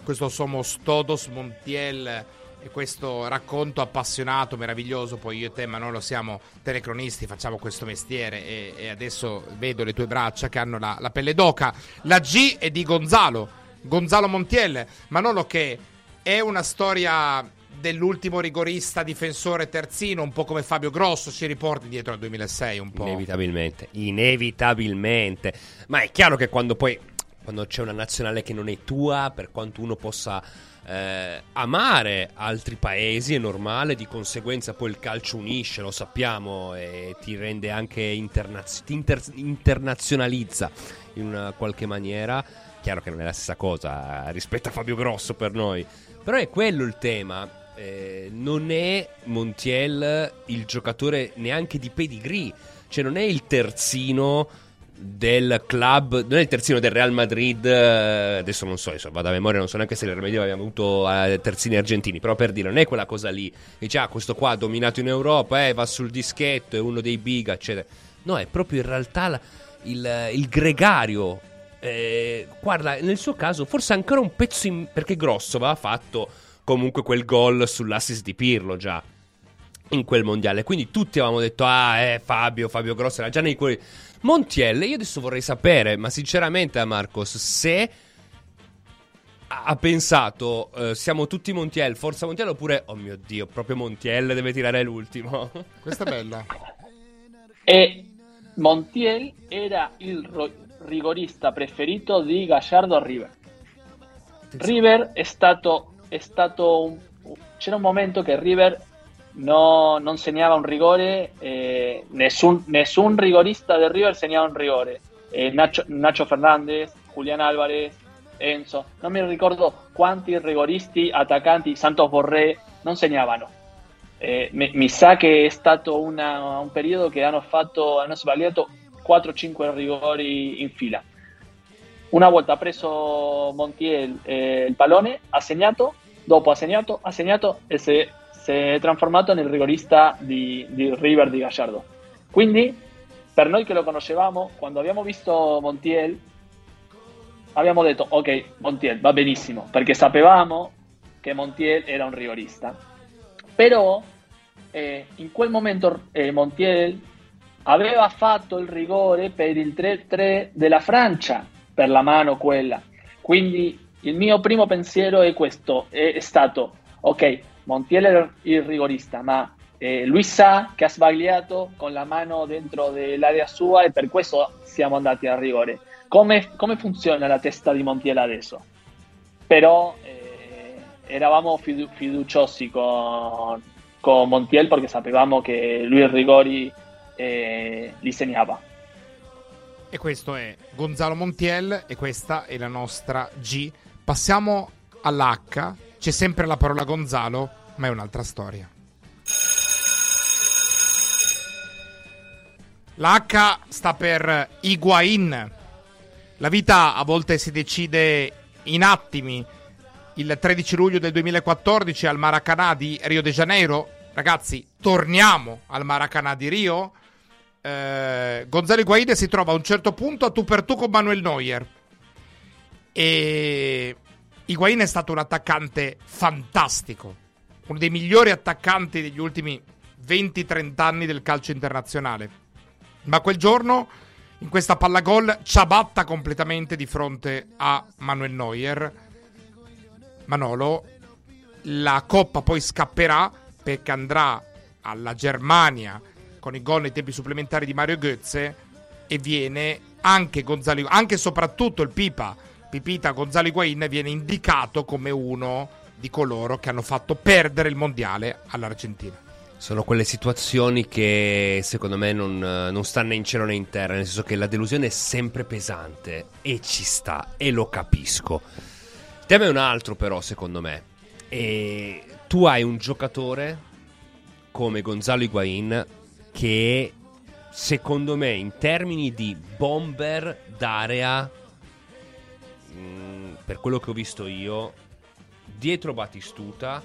questo Somos Todos Montiel e questo racconto appassionato, meraviglioso. Poi io e te, Manolo, siamo telecronisti, facciamo questo mestiere e, e adesso vedo le tue braccia che hanno la, la pelle d'oca. La G è di Gonzalo, Gonzalo Montiel. Manolo che è una storia dell'ultimo rigorista difensore terzino, un po' come Fabio Grosso, ci riporti dietro al 2006 un po'. Inevitabilmente, inevitabilmente. Ma è chiaro che quando poi quando c'è una nazionale che non è tua, per quanto uno possa eh, amare altri paesi, è normale, di conseguenza poi il calcio unisce, lo sappiamo, e ti rende anche internaz- ti inter- internazionalizza in qualche maniera. Chiaro che non è la stessa cosa eh, rispetto a Fabio Grosso per noi, però è quello il tema. Eh, non è Montiel il giocatore neanche di pedigree, cioè non è il terzino del club, non è il terzino del Real Madrid, eh, adesso non so, insomma, vado a memoria, non so neanche se nel Real abbiamo avuto eh, terzini argentini, però per dire, non è quella cosa lì, dice, ah, questo qua ha dominato in Europa, eh, va sul dischetto, è uno dei big, eccetera. No, è proprio in realtà la, il, il, gregario. Eh, guarda, nel suo caso, forse ancora un pezzo in... perché Grosso aveva fatto comunque quel gol sull'assist di Pirlo già in quel mondiale. Quindi tutti avevamo detto: Ah, eh, Fabio, Fabio Grosso era già nei cuori. Montiel, io adesso vorrei sapere, ma sinceramente, a Marcos, se ha pensato eh, siamo tutti Montiel, forza Montiel, oppure, oh mio dio, proprio Montiel deve tirare l'ultimo. [laughs] Questa è bella. e Montiel era il ro- rigorista preferito di Gallardo River. River è stato, è stato un, c'era un momento che River no, non segnava un rigore, eh, nessun, rigorista del River segnava un rigore. Eh, Nacho, Nacho Fernández, Julián Álvarez, Enzo, non mi ricordo quanti rigoristi, attaccanti, Santos Borré non segnavano. Eh, mi, mi, sa che è stato una, un periodo che hanno, fatto, hanno sbagliato 4-5 rigori in fila. Una volta preso Montiel eh, il pallone, ha segnato, dopo ha segnato, ha segnato e se si è trasformato nel rigorista di, di River di Gallardo. Quindi, per noi che lo conoscevamo, quando abbiamo visto Montiel, abbiamo detto, ok, Montiel va benissimo, perché sapevamo che Montiel era un rigorista. Però, eh, in quel momento eh, Montiel aveva fatto il rigore per il 3-3 della Francia, per la mano quella. Quindi il mio primo pensiero è questo, è stato, ok, Montiel era il rigorista, ma eh, lui sa che ha sbagliato con la mano dentro dell'area sua e per questo siamo andati al rigore. Come, come funziona la testa di Montiel adesso? Però eh, eravamo fidu- fiduciosi con, con, Montiel perché sapevamo che lui rigori eh, li segnava. E questo è Gonzalo Montiel e questa è la nostra G. Passiamo all'H c'è sempre la parola Gonzalo, ma è un'altra storia. La H sta per Higuain. La vita a volte si decide in attimi. Il 13 luglio del 2014 al Maracanã di Rio de Janeiro. Ragazzi, torniamo al Maracanã di Rio. Eh, Gonzalo Higuain si trova a un certo punto a tu per tu con Manuel Neuer. E Higuain è stato un attaccante fantastico, uno dei migliori attaccanti degli ultimi 20-30 anni del calcio internazionale. Ma quel giorno, in questa palla gol, ciabatta completamente di fronte a Manuel Neuer. Manolo, la coppa poi scapperà perché andrà alla Germania con i gol nei tempi supplementari di Mario Götze e viene anche Gonzalo, anche e soprattutto il Pipa Pipita Gonzalo Higuain viene indicato come uno di coloro che hanno fatto perdere il mondiale all'Argentina. Sono quelle situazioni che secondo me non, non, stanno né in cielo né in terra, nel senso che la delusione è sempre pesante e ci sta e lo capisco. Il tema è un altro però secondo me. E tu hai un giocatore come Gonzalo Higuain che secondo me in termini di bomber d'area Mm, per quello che ho visto io, dietro Batistuta,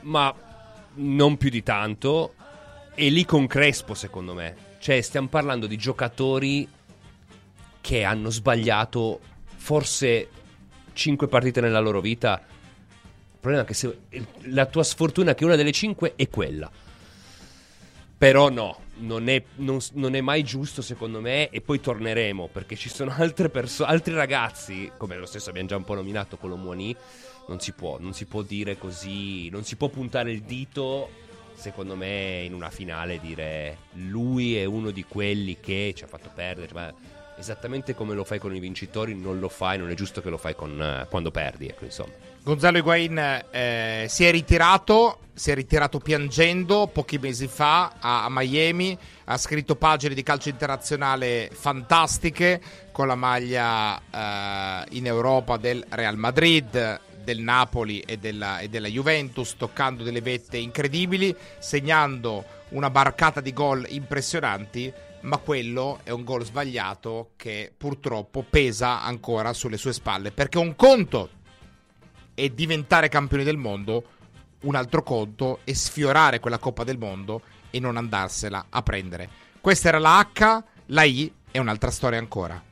ma non più di tanto, e lì con Crespo secondo me. Cioè stiamo parlando di giocatori che hanno sbagliato forse 5 partite nella loro vita. Il problema è che se, la tua sfortuna è che una delle 5 è quella. Però no, non è, non, non è, mai giusto secondo me e poi torneremo perché ci sono [laughs] altre perso- altri ragazzi, come lo stesso abbiamo già un po' nominato Colomoni, non si può, non si può dire così, non si può puntare il dito secondo me in una finale dire lui è uno di quelli che ci ha fatto perdere, ma esattamente come lo fai con i vincitori non lo fai, non è giusto che lo fai con, uh, quando perdi, ecco insomma. Gonzalo Higuain eh, si è ritirato, si è ritirato piangendo pochi mesi fa a, a, Miami, ha scritto pagine di calcio internazionale fantastiche con la maglia eh, in Europa del Real Madrid, del Napoli e della, e della, Juventus, toccando delle vette incredibili, segnando una barcata di gol impressionanti, ma quello è un gol sbagliato che purtroppo pesa ancora sulle sue spalle, perché un conto è diventare campioni del mondo, un altro conto è sfiorare quella Coppa del Mondo e non andarsela a prendere. Questa era la H, la I è un'altra storia ancora.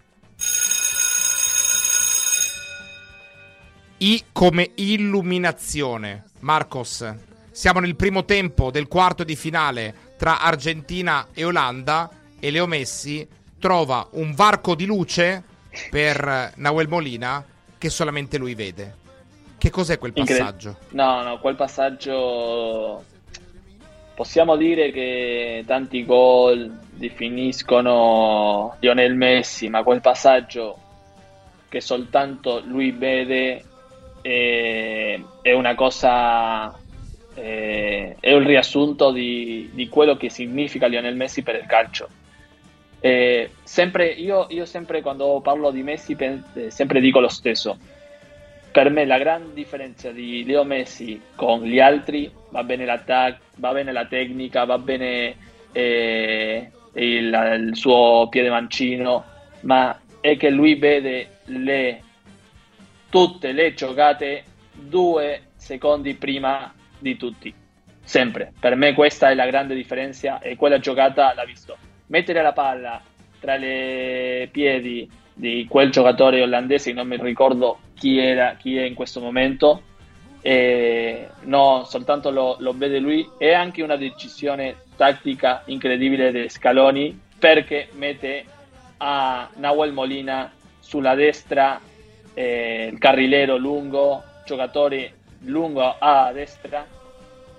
I come illuminazione. Marcos, siamo nel primo tempo del quarto di finale tra Argentina e Olanda e Leo Messi trova un varco di luce per Nahuel Molina che solamente lui vede. Che cos'è quel passaggio? no, no, quel passaggio possiamo dire che tanti gol definiscono Lionel Messi, ma quel passaggio che soltanto lui vede è, è una cosa è, è un riassunto di, di, quello che significa Lionel Messi per il calcio. Sempre, io, io, sempre quando parlo di Messi sempre dico lo stesso per me la grande differenza di Leo Messi con gli altri va bene l'attacco, va bene la tecnica, va bene eh, il, il, suo piede mancino, ma è che lui vede le, tutte le giocate due secondi prima di tutti. Sempre. Per me questa è la grande differenza e quella giocata l'ha visto. Mettere la palla tra i piedi di quel giocatore olandese, non mi ricordo chi, era, chi è in questo momento, e no, soltanto lo, lo, vede lui. È anche una decisione tattica incredibile di Scaloni perché mette a Nahuel Molina sulla destra, eh, il carrilero lungo, giocatore lungo a destra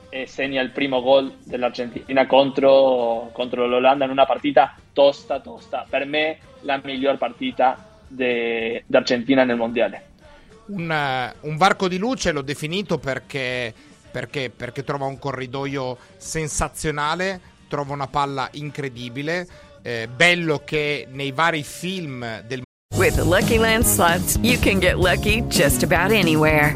e segna il primo gol dell'Argentina contro, contro l'Olanda in una partita tosta, tosta. Per me la miglior partita d'Argentina nel mondiale. Un, eh, un, varco di luce l'ho definito perché, perché, perché trova un corridoio sensazionale, trova una palla incredibile. Eh, bello che nei vari film del With the Lucky Land slots, you can get lucky just about anywhere.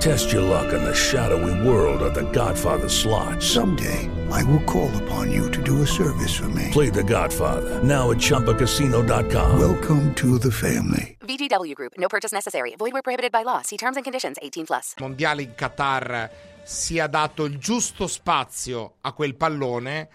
Test your luck in the shadowy world of The Godfather slot. Someday, I will call upon you to do a service for me. Play The Godfather now at Choppacasino.com. Welcome to the family. VGW Group. No purchase necessary. Void where prohibited by law. See terms and conditions. 18 plus. Mondiale in Qatar sia dato il giusto spazio a quel pallone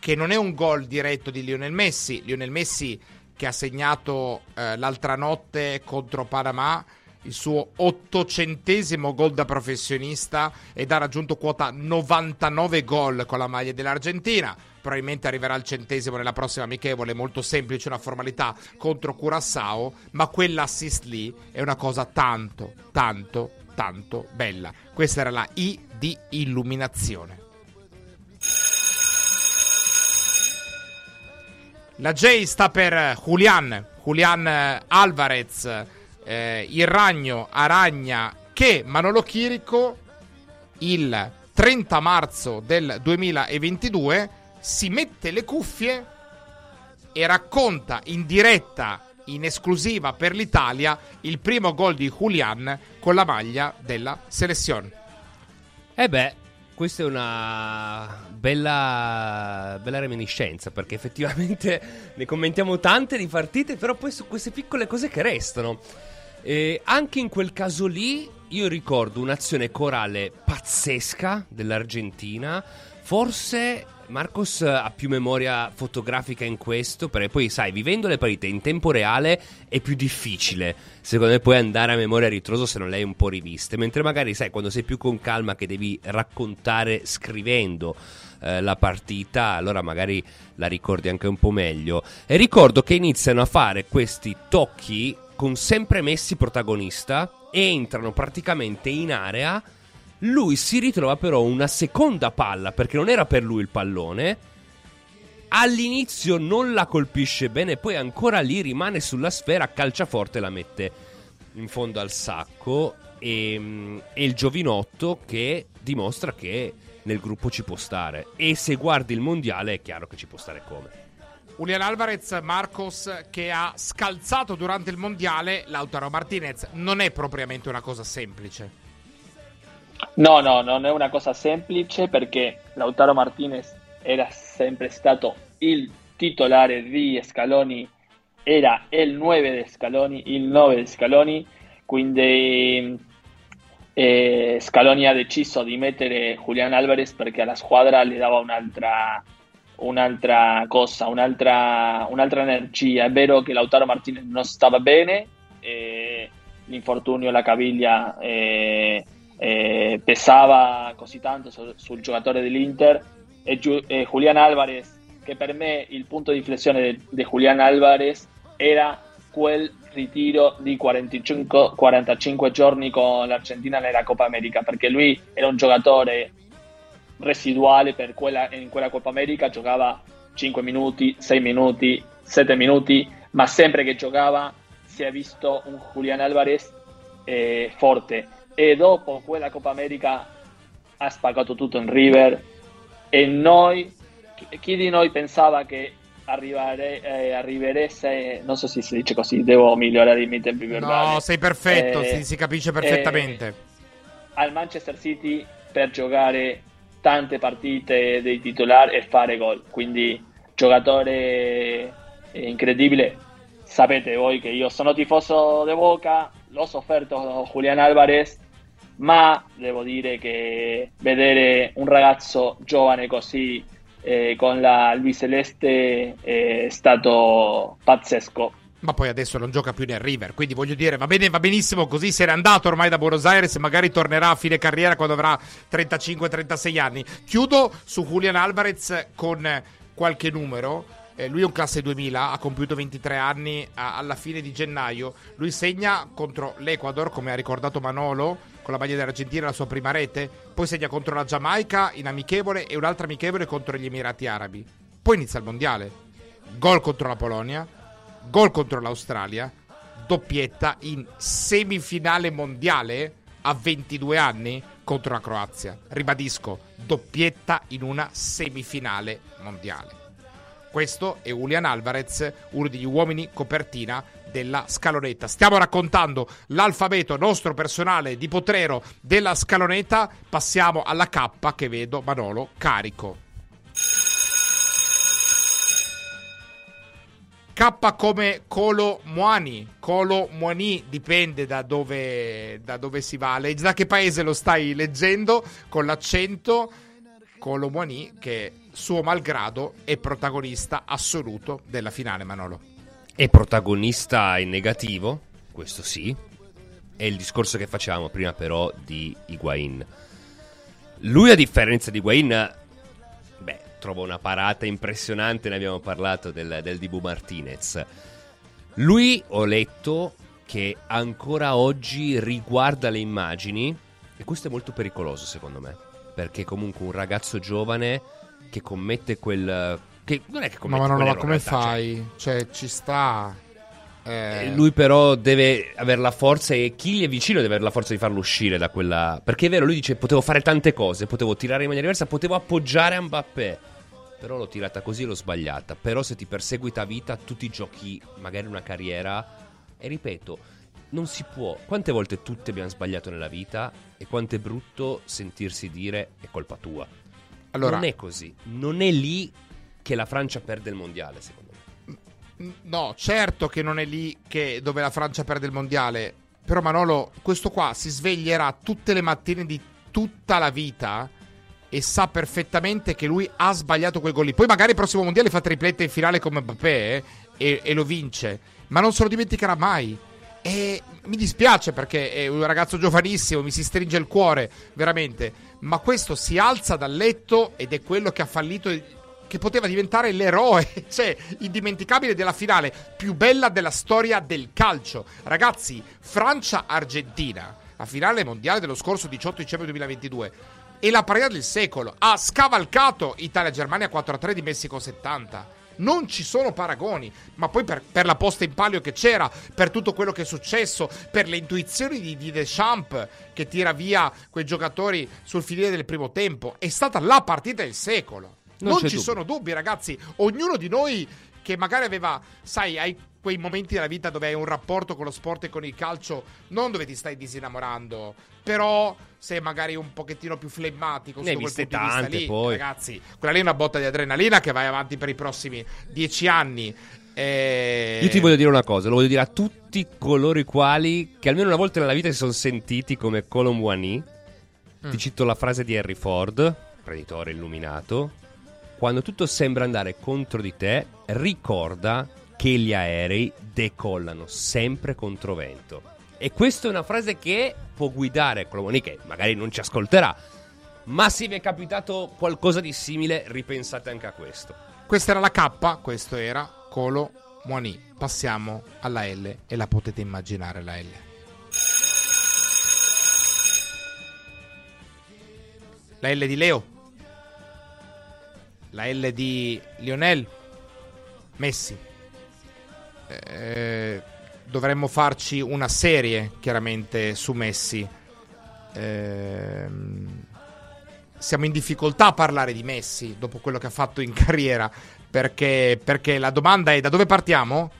che non è un gol diretto di Lionel Messi. Lionel Messi che ha segnato eh, l'altra notte contro Panama il suo ottocentesimo gol da professionista ed ha raggiunto quota 99 gol con la maglia dell'Argentina. Probabilmente arriverà al centesimo nella prossima amichevole, molto semplice, una formalità contro Curaçao, ma quell'assist lì è una cosa tanto, tanto, tanto bella. Questa era la I di illuminazione. La J sta per Julian, Julian Alvarez eh, il ragno aragna che Manolo Chirico il 30 marzo del 2022 si mette le cuffie e racconta in diretta in esclusiva per l'Italia il primo gol di Julian con la maglia della selezione. Eh beh, questa è una bella, bella reminiscenza perché effettivamente [laughs] ne commentiamo tante di partite, però poi su queste piccole cose che restano. E anche in quel caso lì io ricordo un'azione corale pazzesca dell'Argentina, forse Marcos ha più memoria fotografica in questo, perché poi sai, vivendo le partite in tempo reale è più difficile, secondo me, poi andare a memoria a ritroso se non le hai un po' riviste, mentre magari sai, quando sei più con calma che devi raccontare scrivendo eh, la partita, allora magari la ricordi anche un po' meglio. E ricordo che iniziano a fare questi tocchi con sempre Messi protagonista entrano praticamente in area lui si ritrova però una seconda palla perché non era per lui il pallone. All'inizio non la colpisce bene, poi ancora lì rimane sulla sfera, calcia forte e la mette in fondo al sacco. E, e il giovinotto che dimostra che nel gruppo ci può stare. E se guardi il mondiale è chiaro che ci può stare come. Julian Alvarez, Marcos che ha scalzato durante il mondiale Lautaro Martinez. Non è propriamente una cosa semplice. No, no, non è una cosa semplice perché Lautaro Martinez era sempre stato il titolare di Scaloni, era il 9 di Scaloni, il 9 di Scaloni, quindi eh, Scaloni ha deciso di mettere Julian Alvarez perché alla squadra le dava un'altra, un'altra cosa, un'altra, un'altra energia. È vero che Lautaro Martinez non stava bene, eh, l'infortunio alla caviglia... Eh, eh, pesava così tanto su, sul giocatore dell'Inter e, Giu, Julian Alvarez, che per me il punto di inflessione di Julian Alvarez era quel ritiro di 45, 45 giorni con l'Argentina nella Coppa America, perché lui era un giocatore residuale per quella, in quella Coppa America, giocava 5 minuti, 6 minuti, 7 minuti, ma sempre che giocava si è visto un Julian Alvarez eh, forte e dopo quella Coppa America ha spaccato tutto in River e noi, chi di noi pensava che arrivare, eh, arriveresse, non so se si dice così, devo migliorare i miei tempi verbali. No, sei perfetto, eh, si, si, capisce perfettamente. Eh, al Manchester City per giocare tante partite dei titolari e fare gol, quindi giocatore incredibile. Sapete voi che io sono tifoso di Boca, l'ho sofferto Julian Alvarez ma devo dire che vedere un ragazzo giovane così eh, con la Celeste è stato pazzesco. Ma poi adesso non gioca più nel River, quindi voglio dire, va bene, va benissimo così, se n'è andato ormai da Buenos Aires magari tornerà a fine carriera quando avrà 35-36 anni. Chiudo su Julian Alvarez con qualche numero. Eh, lui è un classe 2000, ha compiuto 23 anni alla fine di gennaio. Lui segna contro l'Ecuador, come ha ricordato Manolo, con la maglia dell'Argentina la sua prima rete, poi segna contro la Giamaica in amichevole e un'altra amichevole contro gli Emirati Arabi. Poi inizia il mondiale. Gol contro la Polonia, gol contro l'Australia, doppietta in semifinale mondiale a 22 anni contro la Croazia. Ribadisco, doppietta in una semifinale mondiale. Questo è Julian Alvarez, uno degli uomini copertina della scalonetta. Stiamo raccontando l'alfabeto nostro personale di Potrero della scalonetta. Passiamo alla K che vedo Manolo carico. K come Colo Muani. Colo Muani dipende da dove, da dove si va. Da che paese lo stai leggendo? Con l'accento. Colo Muani che suo malgrado è protagonista assoluto della finale Manolo. È protagonista in negativo, questo sì. È il discorso che facevamo prima però di Higuain. Lui a differenza di Higuain, beh, trova una parata impressionante, ne abbiamo parlato del, del Dibu Martinez. Lui, ho letto, che ancora oggi riguarda le immagini, e questo è molto pericoloso secondo me, perché comunque un ragazzo giovane che commette quel, che non è che come, ma, no, no, ma come fai? Cioè, ci sta. Eh, Lui però deve avere la forza e chi gli è vicino deve avere la forza di farlo uscire da quella... Perché è vero, lui dice potevo fare tante cose, potevo tirare in maniera diversa, potevo appoggiare a Mbappé. Però l'ho tirata così e l'ho sbagliata. Però se ti perseguita a vita, tu ti giochi magari una carriera. E ripeto, non si può. Quante volte tutti abbiamo sbagliato nella vita e quanto è brutto sentirsi dire è colpa tua. Allora- non è così. Non è lì che la Francia perde il mondiale, secondo me. No, certo che non è lì che, dove la Francia perde il mondiale. Però Manolo, questo qua si sveglierà tutte le mattine di tutta la vita e sa perfettamente che lui ha sbagliato quel gol lì. Poi magari il prossimo mondiale fa triplette in finale come Mbappé eh, e, e lo vince. Ma non se lo dimenticherà mai. E mi dispiace perché è un ragazzo giovanissimo, mi si stringe il cuore, veramente. Ma questo si alza dal letto ed è quello che ha fallito che poteva diventare l'eroe, [laughs] cioè indimenticabile della finale più bella della storia del calcio. Ragazzi, Francia-Argentina, la finale mondiale dello scorso 18 dicembre 2022, è la partita del secolo. Ha scavalcato Italia-Germania 4-3 di Messico 70. Non ci sono paragoni, ma poi per, per la posta in palio che c'era, per tutto quello che è successo, per le intuizioni di, di Deschamps che tira via quei giocatori sul finire del primo tempo, è stata la partita del secolo. Non Non, ci dubbio. sono dubbi, ragazzi. Ognuno di noi che magari aveva, sai, hai quei momenti della vita dove hai un rapporto con lo sport e con il calcio, non dove ti stai disinnamorando, però sei magari un pochettino più flemmatico Ne hai viste tante, lì, poi. ragazzi. Quella lì è una botta di adrenalina che vai avanti per i prossimi dieci anni. E... Io ti voglio dire una cosa, lo voglio dire a tutti coloro i quali, che almeno una volta nella vita si sono sentiti come Colomboani. Mm. Ti cito la frase di Henry Ford, preditore illuminato. Quando tutto sembra andare contro di te, ricorda che gli aerei decollano sempre contro vento. E questa è una frase che può guidare Colomboani, che magari non ci ascolterà. Ma se vi è capitato qualcosa di simile, ripensate anche a questo. Questa era la K, questo era Colo Muani. Passiamo alla L e la potete immaginare la L. La L di Leo. La L di Lionel. Messi. Eh, dovremmo farci una serie, chiaramente, su Messi. Ehm, siamo in difficoltà a parlare di Messi dopo quello che ha fatto in [laughs] carriera. Perché, perché la domanda è da dove partiamo?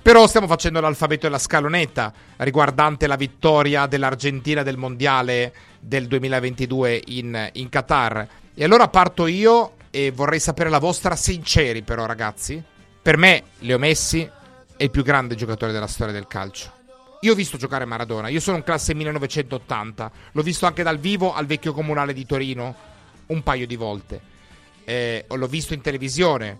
Però stiamo facendo l'alfabeto e la scalonetta riguardante la vittoria dell'Argentina del mondiale del 2022 in, in Qatar. E allora parto io e vorrei sapere la vostra sinceri, però, ragazzi. Per me, Leo Messi è il più grande giocatore della storia del calcio. Io ho visto giocare Maradona, io sono un classe 1980, l'ho visto anche dal vivo al vecchio comunale di Torino un paio di volte. Eh, l'ho visto in televisione,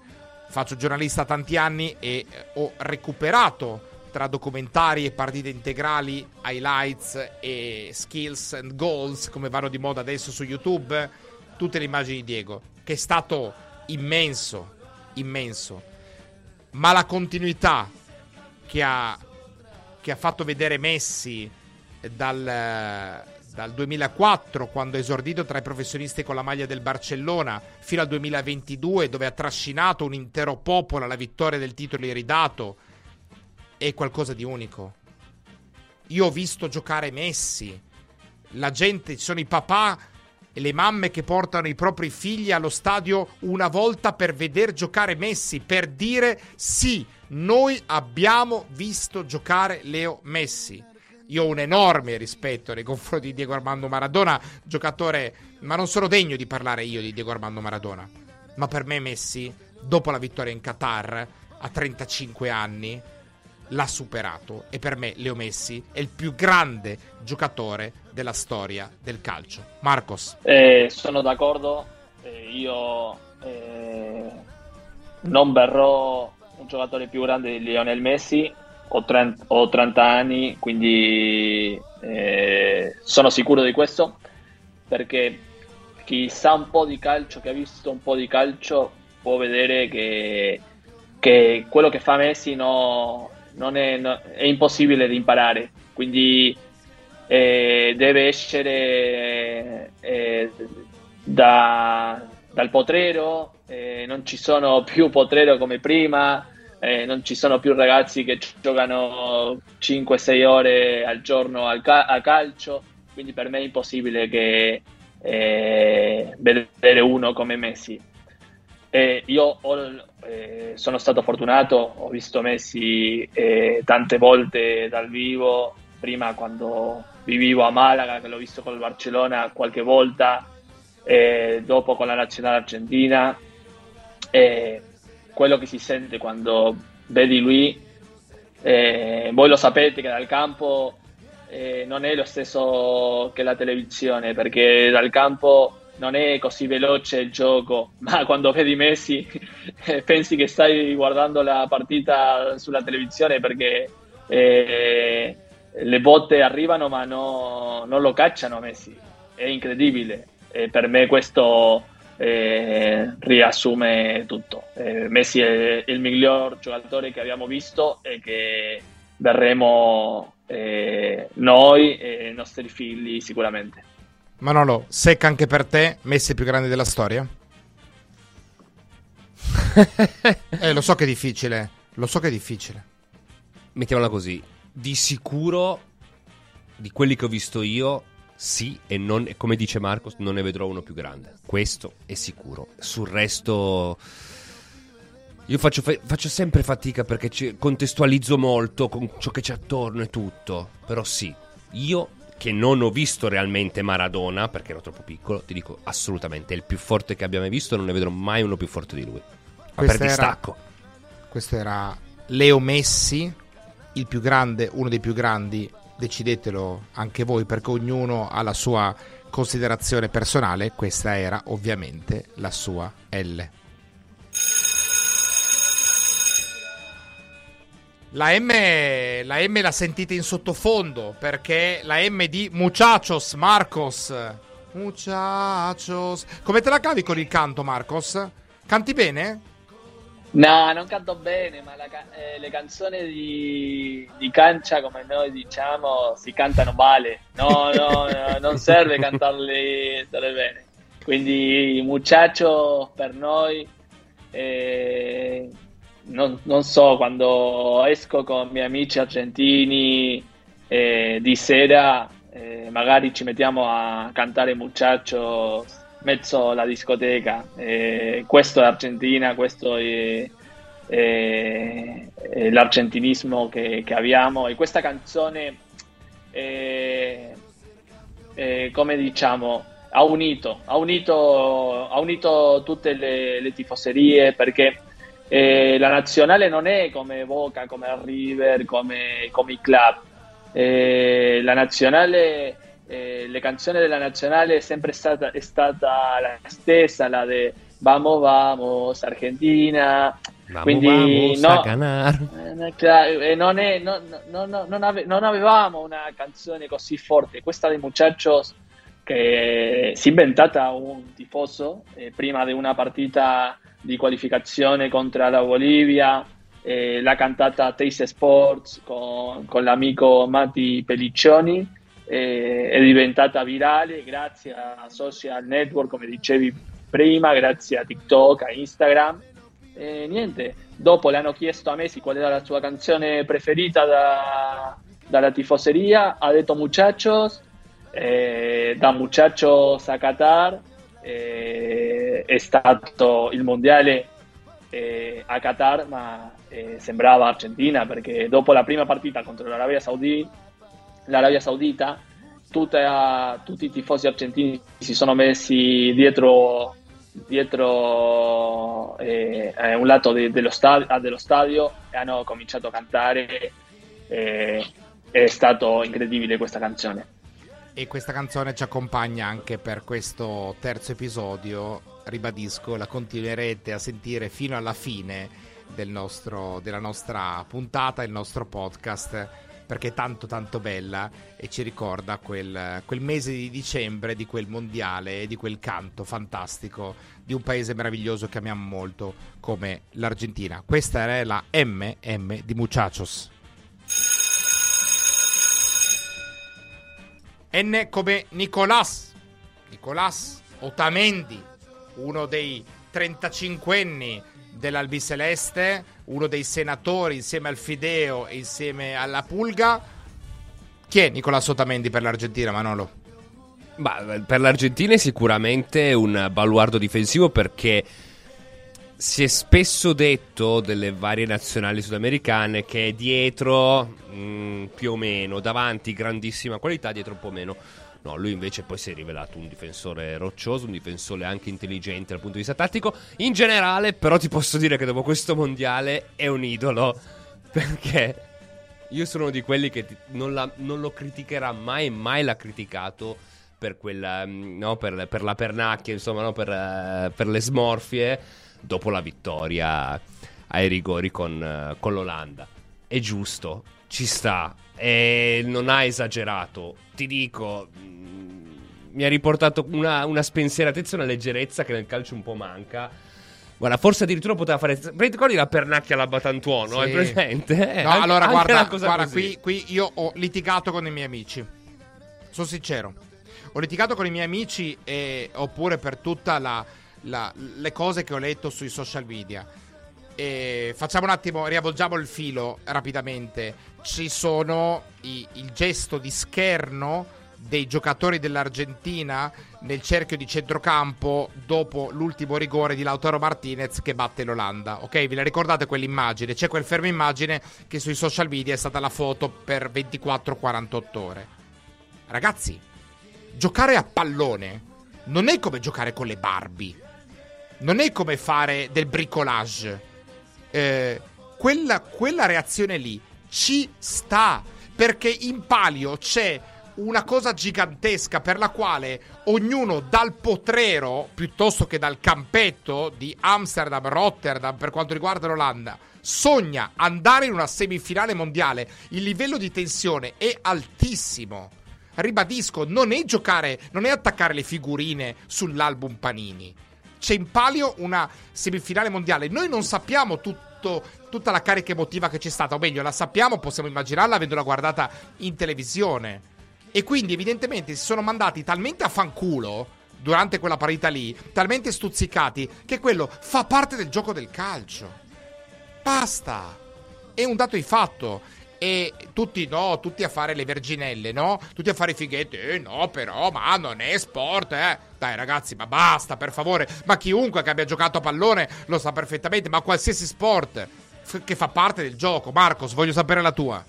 faccio giornalista tanti anni e eh, ho recuperato tra documentari e partite integrali, highlights e skills and goals, come vanno di moda adesso su YouTube, tutte le immagini di Diego, che è stato immenso, immenso. Ma la continuità che ha, che ha fatto vedere Messi dal, dal 2004, quando ha esordito tra i professionisti con la maglia del Barcellona, fino al 2022, dove ha trascinato un intero popolo alla vittoria del titolo iridato, è qualcosa di unico. Io ho visto giocare Messi. La gente, ci sono i papà e le mamme che portano i propri figli allo stadio una volta per veder giocare Messi, per dire sì, noi abbiamo visto giocare Leo Messi. Io ho un enorme rispetto nei confronti di Diego Armando Maradona, giocatore, ma non sono degno di parlare io di Diego Armando Maradona. Ma per me Messi, dopo la vittoria in Qatar, a 35 anni, l'ha superato e per me Leo Messi è il più grande giocatore della storia del calcio. Marcos. Eh, sono d'accordo, eh, io eh, non verrò un giocatore più grande di Lionel Messi, ho 30, ho 30 anni, quindi eh, sono sicuro di questo, perché chi sa un po' di calcio, che ha visto un po' di calcio, può vedere che, che quello che fa Messi no- non è, no- è impossibile da imparare, quindi eh, deve essere eh, da- dal potrero, eh, non ci sono più potrero come prima, eh, non ci sono più ragazzi che giocano 5-6 ore al giorno al ca- a calcio, quindi per me è impossibile che, eh, vedere uno come Messi. Eh, io ho, eh, sono stato fortunato, ho visto Messi eh, tante volte dal vivo, prima quando vivevo a Malaga, che l'ho visto con il Barcellona qualche volta, dopo con la nazionale argentina. Quello che si sente quando vedi lui, eh, voi lo sapete che dal campo eh, non è lo stesso che la televisione, perché dal campo non è così veloce il gioco, [laughs] ma quando vedi Messi [laughs] pensi che stai guardando la partita sulla televisione perché eh, le botte arrivano ma no, non lo cacciano Messi, è incredibile. E per me questo eh, riassume tutto. Eh, Messi è il miglior giocatore che abbiamo visto e che verremo eh, noi e i nostri figli sicuramente. Manolo, secca anche per te, Messi è più grande della storia? [laughs] eh, lo so che è difficile, lo so che è difficile. Mettiamola così, di sicuro di quelli che ho visto io sì e non, come dice Marcos, non ne vedrò uno più grande. Questo è sicuro. Sul resto... Io faccio, faccio sempre fatica perché contestualizzo molto con ciò che c'è attorno e tutto. Però sì, io che non ho visto realmente Maradona perché ero troppo piccolo, ti dico assolutamente è il più forte che abbia mai visto, non ne vedrò mai uno più forte di lui. Ma per distacco. Questo era Leo Messi, il più grande, uno dei più grandi decidetelo anche voi perché ognuno ha la sua considerazione personale, questa era ovviamente la sua L. La M, la M la sentite in sottofondo perché la M di Muchachos, Marcos. Muchachos. Come te la cavi con il canto, Marcos? Canti bene? No, non canto bene, ma la, eh, le canzoni di, di, cancia, come noi diciamo, si cantano male. No, no, no non serve cantarle bene. Quindi, muchacho, per noi, eh, non, non, so, quando esco con i miei amici argentini eh, di sera, eh, magari ci mettiamo a cantare muchacho mezzo la discoteca. Eh, questo è l'Argentina, questo è, è, è l'argentinismo che, che, abbiamo e questa canzone, è, come diciamo, ha unito, ha unito, ha unito tutte le, le tifoserie perché eh, la nazionale non è come Boca, come River, come, come i club. Eh, la nazionale eh, le canzoni della nazionale è sempre stata, è stata la stessa, la di Vamos, vamos, Argentina. Vamos, Quindi vamos, no. Eh, non, è, no, no, non, ave, non, avevamo una canzone così forte. Questa dei Muchachos che si è inventata un tifoso eh, prima di una partita di qualificazione contro la Bolivia. Eh, l'ha cantata Teis Sports con, con l'amico Matti Pelliccioni eh, è diventata virale grazie a social network, come dicevi prima, grazie a TikTok, a Instagram. E niente, dopo le hanno chiesto a Messi qual era la sua canzone preferita da, dalla tifoseria, ha detto Muchachos, eh, da Muchachos a Qatar, eh, è stato il mondiale eh, a Qatar, ma sembrava Argentina perché dopo la prima partita contro l'Arabia Saudita l'Arabia Saudita, tutta, tutti i tifosi argentini si sono messi dietro, dietro eh, un lato de, dello, stadio, ah, dello, stadio, e hanno cominciato a cantare. Eh, è stato incredibile questa canzone. E questa canzone ci accompagna anche per questo terzo episodio. Ribadisco, la continuerete a sentire fino alla fine del nostro, della nostra puntata, il nostro podcast perché è tanto tanto bella e ci ricorda quel, quel mese di dicembre di quel mondiale e di quel canto fantastico di un paese meraviglioso che amiamo molto come l'Argentina. Questa è la MM di Muchachos. N come Nicolás, Nicolás Otamendi, uno dei 35enni dell'Albiceleste, uno dei senatori insieme al Fideo e insieme alla Pulga. Chi è Nicola Sotamendi per l'Argentina, Manolo? Bah, per l'Argentina è sicuramente un baluardo difensivo perché si è spesso detto delle varie nazionali sudamericane che dietro mh, più o meno, davanti grandissima qualità, dietro un po' meno. No, lui invece poi si è rivelato un difensore roccioso, un difensore anche intelligente dal punto di vista tattico. In generale, però ti posso dire che dopo questo mondiale è un idolo. [laughs] Perché io sono uno di quelli che non, la- non lo criticherà mai mai l'ha criticato per, quella, mm, no, per, per la pernacchia, insomma, no, per, eh, per le smorfie dopo la vittoria ai rigori con, eh, con l'Olanda. È giusto, ci sta, e non ha esagerato. Ti dico, mm, mi ha riportato una, una spensieratezza, una leggerezza che nel calcio un po' manca. Guarda, forse addirittura poteva fare. Ti ricordi la pernacchia alla Batantuono? Sì. Hai presente? Eh, No, [laughs] anche- allora anche guarda, guarda qui, qui io ho litigato con i miei amici. Sono sincero. Ho litigato con i miei amici e, oppure per tutte le cose che ho letto sui social media. E facciamo un attimo, riavvolgiamo il filo rapidamente. Ci sono i- il gesto di scherno dei giocatori dell'Argentina nel cerchio di centrocampo dopo l'ultimo rigore di Lautaro Martinez che batte l'Olanda. Ok, vi la ricordate quell'immagine? C'è quel fermo immagine che sui social media è stata la foto per 24-48 ore. Ragazzi, giocare a pallone non è come giocare con le Barbie. Non è come fare del bricolage. Eh, quella, quella reazione lì ci sta. Perché in palio c'è una cosa gigantesca per la quale ognuno dal potrero piuttosto che dal campetto di Amsterdam, Rotterdam per quanto riguarda l'Olanda sogna andare in una semifinale mondiale. Il livello di tensione è altissimo. Ribadisco, non è giocare, non è attaccare le figurine sull'album Panini. C'è in palio una semifinale mondiale. Noi non sappiamo tutto, tutta la carica emotiva che c'è stata, o meglio, la sappiamo, possiamo immaginarla avendola guardata in televisione. E quindi, evidentemente, si sono mandati talmente a fanculo durante quella partita lì, talmente stuzzicati, che quello fa parte del gioco del calcio. Basta. È un dato di fatto. E tutti no, tutti a fare le verginelle, no? Tutti a fare i fighetti. Eh no, però, ma non è sport, eh. Dai ragazzi, ma basta, per favore. Ma chiunque che abbia giocato a pallone lo sa perfettamente, ma qualsiasi sport f- che fa parte del gioco. Marcos, voglio sapere la tua.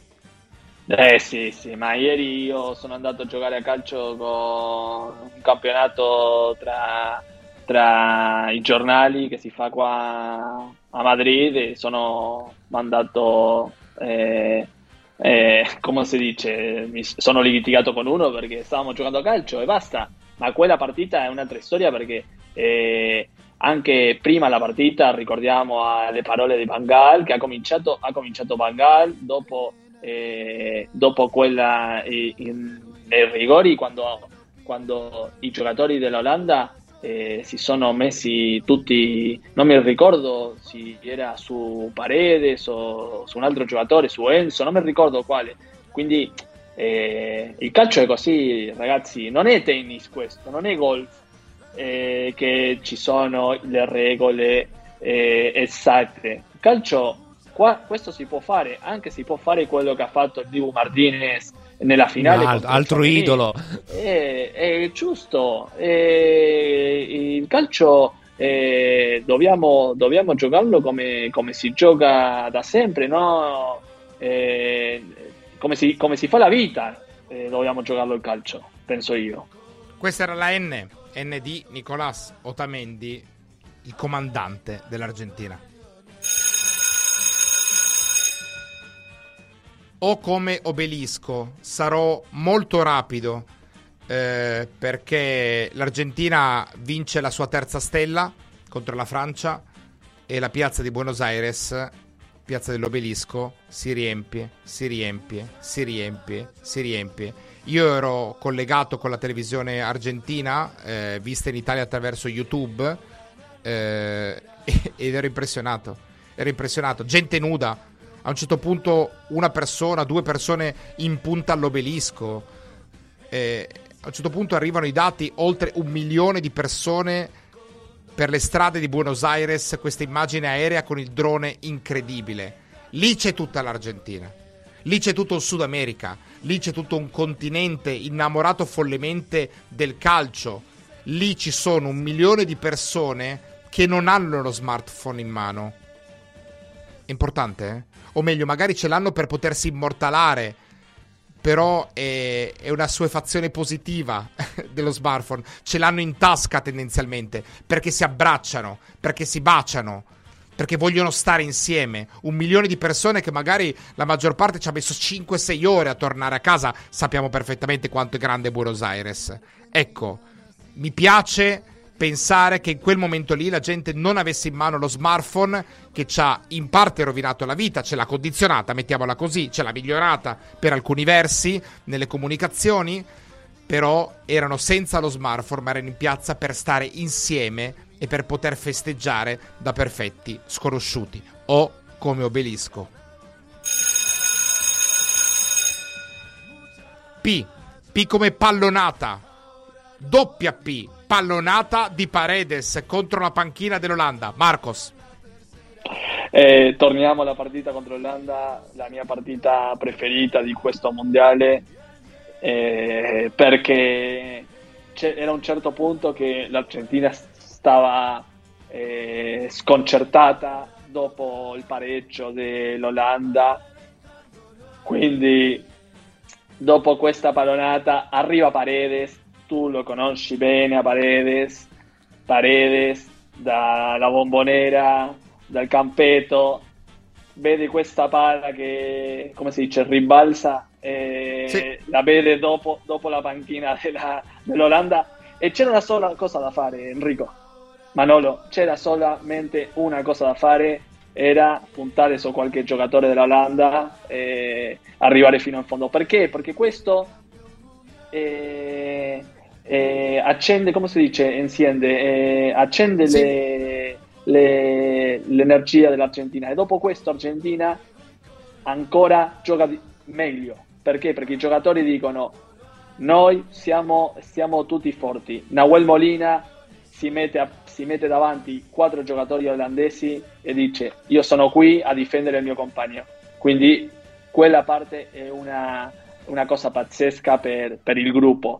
Eh sì, sì, ma ieri io sono andato a giocare a calcio con un campionato tra, tra i giornali che si fa qua a Madrid e sono mandato, eh, eh, come si dice, mi sono litigato con uno perché stavamo giocando a calcio e basta, ma quella partita è un'altra storia perché eh, anche prima la partita ricordiamo le parole di Van Gaal che ha cominciato, ha cominciato Van Gaal dopo eh, dopo quella in- nei rigori quando, quando i giocatori dell'Olanda eh, si sono messi tutti non mi ricordo se era su Paredes o su un altro giocatore su Enzo non mi ricordo quale. Quindi eh, il calcio è così ragazzi non è tennis questo non è golf eh, che ci sono le regole eh, esatte il calcio Qua, questo si può fare, anche si può fare quello che ha fatto il Dibu Martinez nella finale. Al- altro idolo. È, è giusto, è- il calcio eh, dobbiamo, dobbiamo giocarlo come, come si gioca da sempre, no? Eh, come, si, come si fa la vita, eh, dobbiamo giocarlo il calcio, penso io. Questa era la N, N di Nicolás Otamendi, il comandante dell'Argentina. O come obelisco, sarò molto rapido eh, perché l'Argentina vince la sua terza stella contro la Francia e la piazza di Buenos Aires, piazza dell'obelisco, si riempie, si riempie, si riempie, si riempie. Io ero collegato con la televisione argentina, eh, vista in Italia attraverso YouTube, eh, [laughs] ed ero impressionato. Ero impressionato. Gente nuda. A un certo punto una persona, due persone in punta all'obelisco. Eh, a un certo punto arrivano i dati oltre un milione di persone per le strade di Buenos Aires questa immagine aerea con il drone incredibile. Lì c'è tutta l'Argentina. Lì c'è tutto il Sud America, lì c'è tutto un continente innamorato follemente del calcio. Lì ci sono un milione di persone che non hanno lo smartphone in mano. Importante, eh? O meglio, magari ce l'hanno per potersi immortalare. Però è, è una suefazione positiva [laughs] dello smartphone. Ce l'hanno in tasca tendenzialmente. Perché si abbracciano, perché si baciano perché vogliono stare insieme. Un milione di persone che magari la maggior parte ci ha messo 5-6 ore a tornare a casa. Sappiamo perfettamente quanto è grande Buenos Aires. Ecco, mi piace pensare che in quel momento lì la gente non avesse in mano lo smartphone che ci ha in parte rovinato la vita, ce l'ha condizionata, mettiamola così, ce l'ha migliorata per alcuni versi nelle comunicazioni, però erano senza lo smartphone, ma erano in piazza per stare insieme e per poter festeggiare da perfetti sconosciuti o come obelisco. P. P come pallonata. Doppia P. Pallonata di Paredes contro la panchina dell'Olanda. Marcos. Eh, torniamo alla partita contro l'Olanda, la mia partita preferita di questo mondiale, eh, perché era un certo punto che l'Argentina stava eh, sconcertata dopo il pareggio dell'Olanda. Quindi, dopo questa pallonata, arriva Paredes. Tu lo conosci bene a Paredes. Paredes dalla bombonera, dal campetto. Vede questa palla che, come si dice, ribalza. E sì. La vede dopo, dopo la panchina [laughs] della, dell'Olanda. E c'era una sola cosa da fare, Enrico Manolo, c'era solamente una cosa da fare, era puntare su qualche giocatore dell'Olanda e arrivare fino in fondo. Perché? Perché questo eh, eh, accende, come si dice, enciende, eh, accende sì. le, le, l'energia dell'Argentina e dopo questo Argentina ancora gioca meglio. Perché? Perché i giocatori dicono noi siamo, siamo tutti forti. Nahuel Molina si mette, a, si mette davanti quattro giocatori olandesi e dice io sono qui a difendere il mio compagno. Quindi quella parte è una, una cosa pazzesca per, per il gruppo.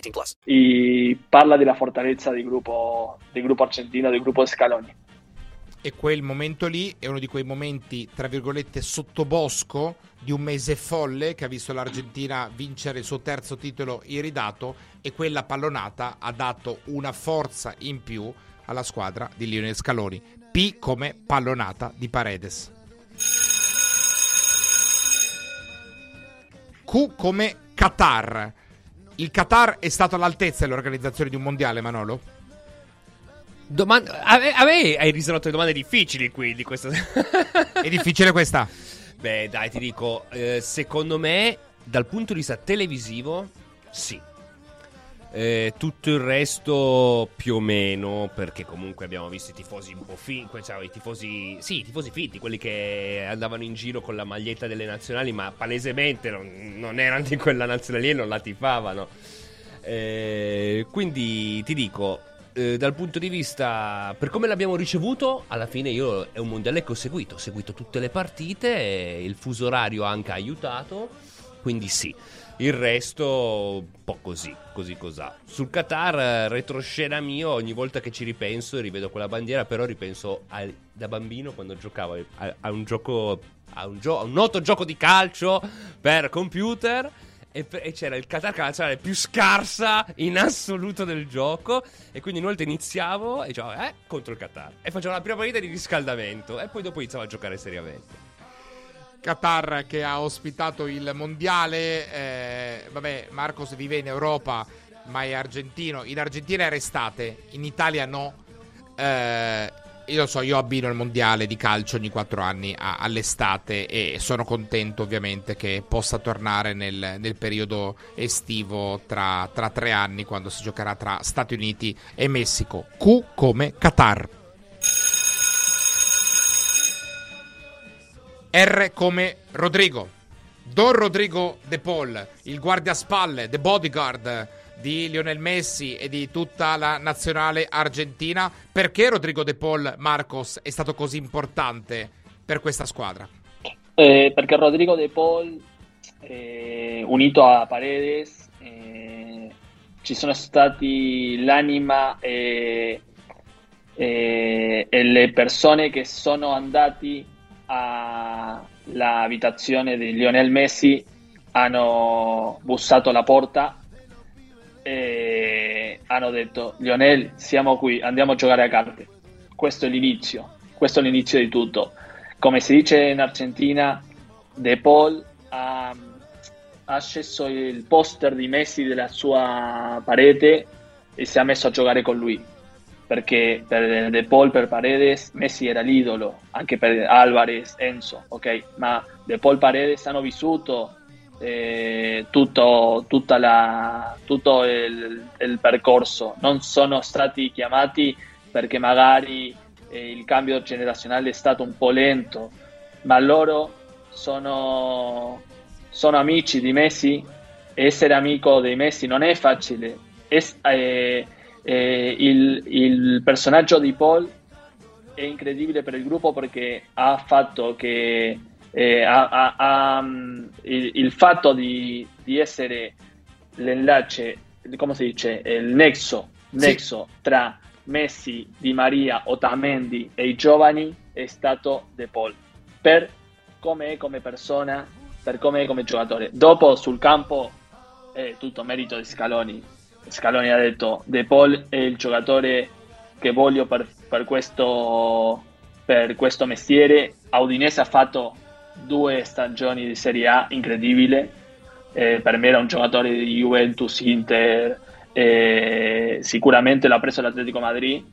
18 plus. Y parla della fortalezza del gruppo, del gruppo argentino, del gruppo Scaloni. E quel momento lì è uno di quei momenti, tra virgolette, sottobosco di un mese folle che ha visto l'Argentina vincere il suo terzo titolo iridato e quella pallonata ha dato una forza in più alla squadra di Lionel Scaloni. P come pallonata di Paredes. Q come Qatar. Il Qatar è stato all'altezza dell'organizzazione di un mondiale, Manolo? Doman- a, me, a me hai risolto le domande difficili qui di questa. È difficile questa? Beh, dai, ti dico, eh, secondo me, dal punto di vista televisivo, sì. Eh, tutto il resto più o meno, perché comunque abbiamo visto i tifosi un po' finti, cioè, i tifosi, sì, i tifosi finti, quelli che andavano in giro con la maglietta delle nazionali, ma palesemente non, non erano di quella nazionale e non la tifavano. Eh, quindi ti dico, eh, dal punto di vista per come l'abbiamo ricevuto, alla fine io è un mondiale che ho seguito, ho seguito tutte le partite, il fuso orario ha anche aiutato, quindi sì. Il resto, un po' così, così cos'ha. Sul Qatar, retroscena mio, ogni volta che ci ripenso e rivedo quella bandiera, però ripenso al- da bambino quando giocavo a, a un gioco, a un, gio- a un noto gioco di calcio per computer. E, e c'era il Qatar che era la nazionale più scarsa in assoluto del gioco. E quindi volta iniziavo e dicevo, eh, contro il Qatar. E facevo la prima partita di riscaldamento. E poi dopo iniziavo a giocare seriamente. Qatar che ha ospitato il mondiale. eh, vabbè, Marcos vive in Europa, ma è argentino. In Argentina era estate, in Italia no. Eh, io lo so, io abbino il mondiale di calcio ogni quattro anni a- all'estate e sono contento ovviamente che possa tornare nel, nel periodo estivo tra, tra tre anni quando si giocherà tra Stati Uniti e Messico. Q come Qatar. R come Rodrigo. Don Rodrigo De Paul, il guardiaspalle, the bodyguard di Lionel Messi e di tutta la nazionale argentina. Perché Rodrigo De Paul, Marcos, è stato così importante per questa squadra? Eh, perché Rodrigo De Paul, eh, unito a Paredes, eh, ci sono stati l'anima e, e- e le persone che sono andati all'abitazione di Lionel Messi, hanno bussato alla porta e hanno detto Lionel siamo qui, andiamo a giocare a carte. Questo è l'inizio, questo è l'inizio di tutto. Come si dice in Argentina, De Paul ha, ha sceso il poster di Messi della sua parete e si è messo a giocare con lui. Perché per De Paul, per Paredes, Messi era l'idolo, anche per Alvarez, Enzo, ok? Ma De Paul Paredes hanno vissuto eh, tutto, la- tutto il, il percorso, non sono stati chiamati perché magari eh, il cambio generazionale è stato un po' lento, ma loro sono, sono amici di Messi. Essere amico dei Messi non è facile. Es- eh, eh, il, il personaggio di Paul è incredibile per il gruppo perché ha fatto che eh, ha- ha- ha, mm, il, il fatto di, di essere l'enlace, come si dice, il nexo, Sì. nexo tra Messi, Di Maria, Otamendi e i giovani è stato De Paul per come è come persona, per come è come giocatore. Dopo sul campo è tutto merito di Scaloni. Scaloni ha detto De Paul è il giocatore che voglio per, per questo, per questo mestiere. A Udinese ha fatto due stagioni di Serie A incredibile. Eh, per me era un giocatore di Juventus, Inter, eh, sicuramente l'ha preso l'Atletico Madrid,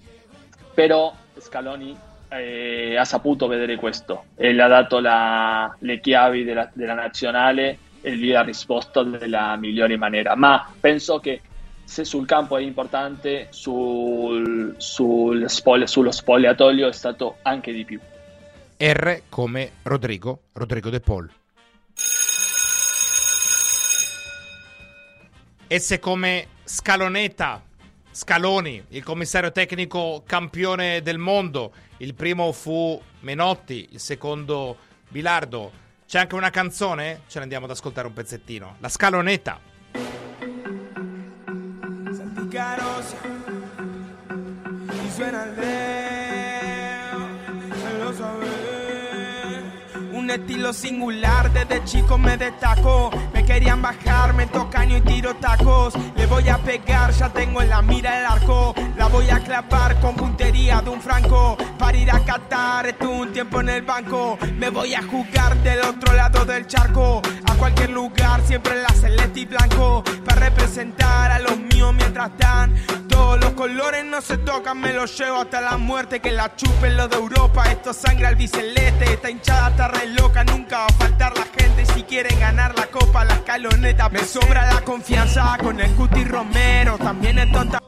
però Scaloni eh, ha saputo vedere questo e le ha dato la- le chiavi della, della nazionale e gli ha risposto nella migliore maniera. Ma penso che se sul campo è importante, sul, sul spogli- sullo spogliatoio è stato anche di più. R come Rodrigo, Rodrigo De Paul. S come Scaloneta, Scaloni, il commissario tecnico campione del mondo. Il primo fu Menotti, il secondo Bilardo. C'è anche una canzone? Ce ne andiamo ad ascoltare un pezzettino. La Scaloneta. Y suena el reo, lo sabe. Un estilo singular, desde chico me destacó. Querían bajar, me tocan y tiro tacos. Le voy a pegar, ya tengo en la mira el arco. La voy a clavar con puntería de un franco. Para ir a Qatar, estuve un tiempo en el banco. Me voy a jugar del otro lado del charco. A cualquier lugar, siempre en la celeste y blanco. Para representar a los míos mientras dan. Todos los colores no se tocan, me los llevo hasta la muerte. Que la chupen los de Europa. Esto sangra el biceleste. Esta hinchada está re loca, nunca va a faltar la gente. Si quieren ganar la copa, la escaloneta. Me sobra la confianza con el Cuti Romero. También es tonta.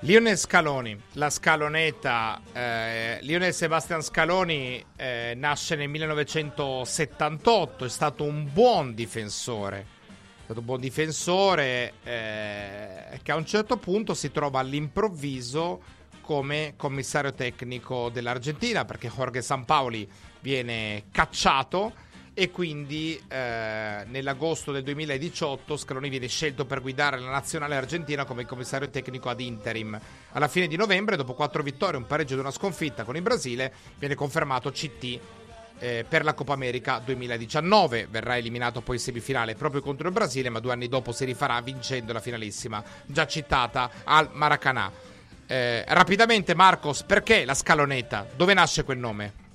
Lionel Scaloni, la scaloneta. eh, Lionel Sebastian Scaloni eh, nasce nel 1978, è stato un buon difensore. È stato un buon difensore eh, che a un certo punto si trova all'improvviso come commissario tecnico dell'Argentina perché Jorge Sampaoli viene cacciato e quindi eh, nell'agosto del 2018 Scaloni viene scelto per guidare la nazionale argentina come commissario tecnico ad interim. Alla fine di novembre, dopo quattro vittorie, un pareggio ed una sconfitta con il Brasile, viene confermato CT eh, per la Coppa America 2019. Verrà eliminato poi in semifinale proprio contro il Brasile, ma due anni dopo si rifarà vincendo la finalissima già citata al Maracanã. Eh, rapidamente, Marcos, perché la scaloneta? Dove nasce quel nome?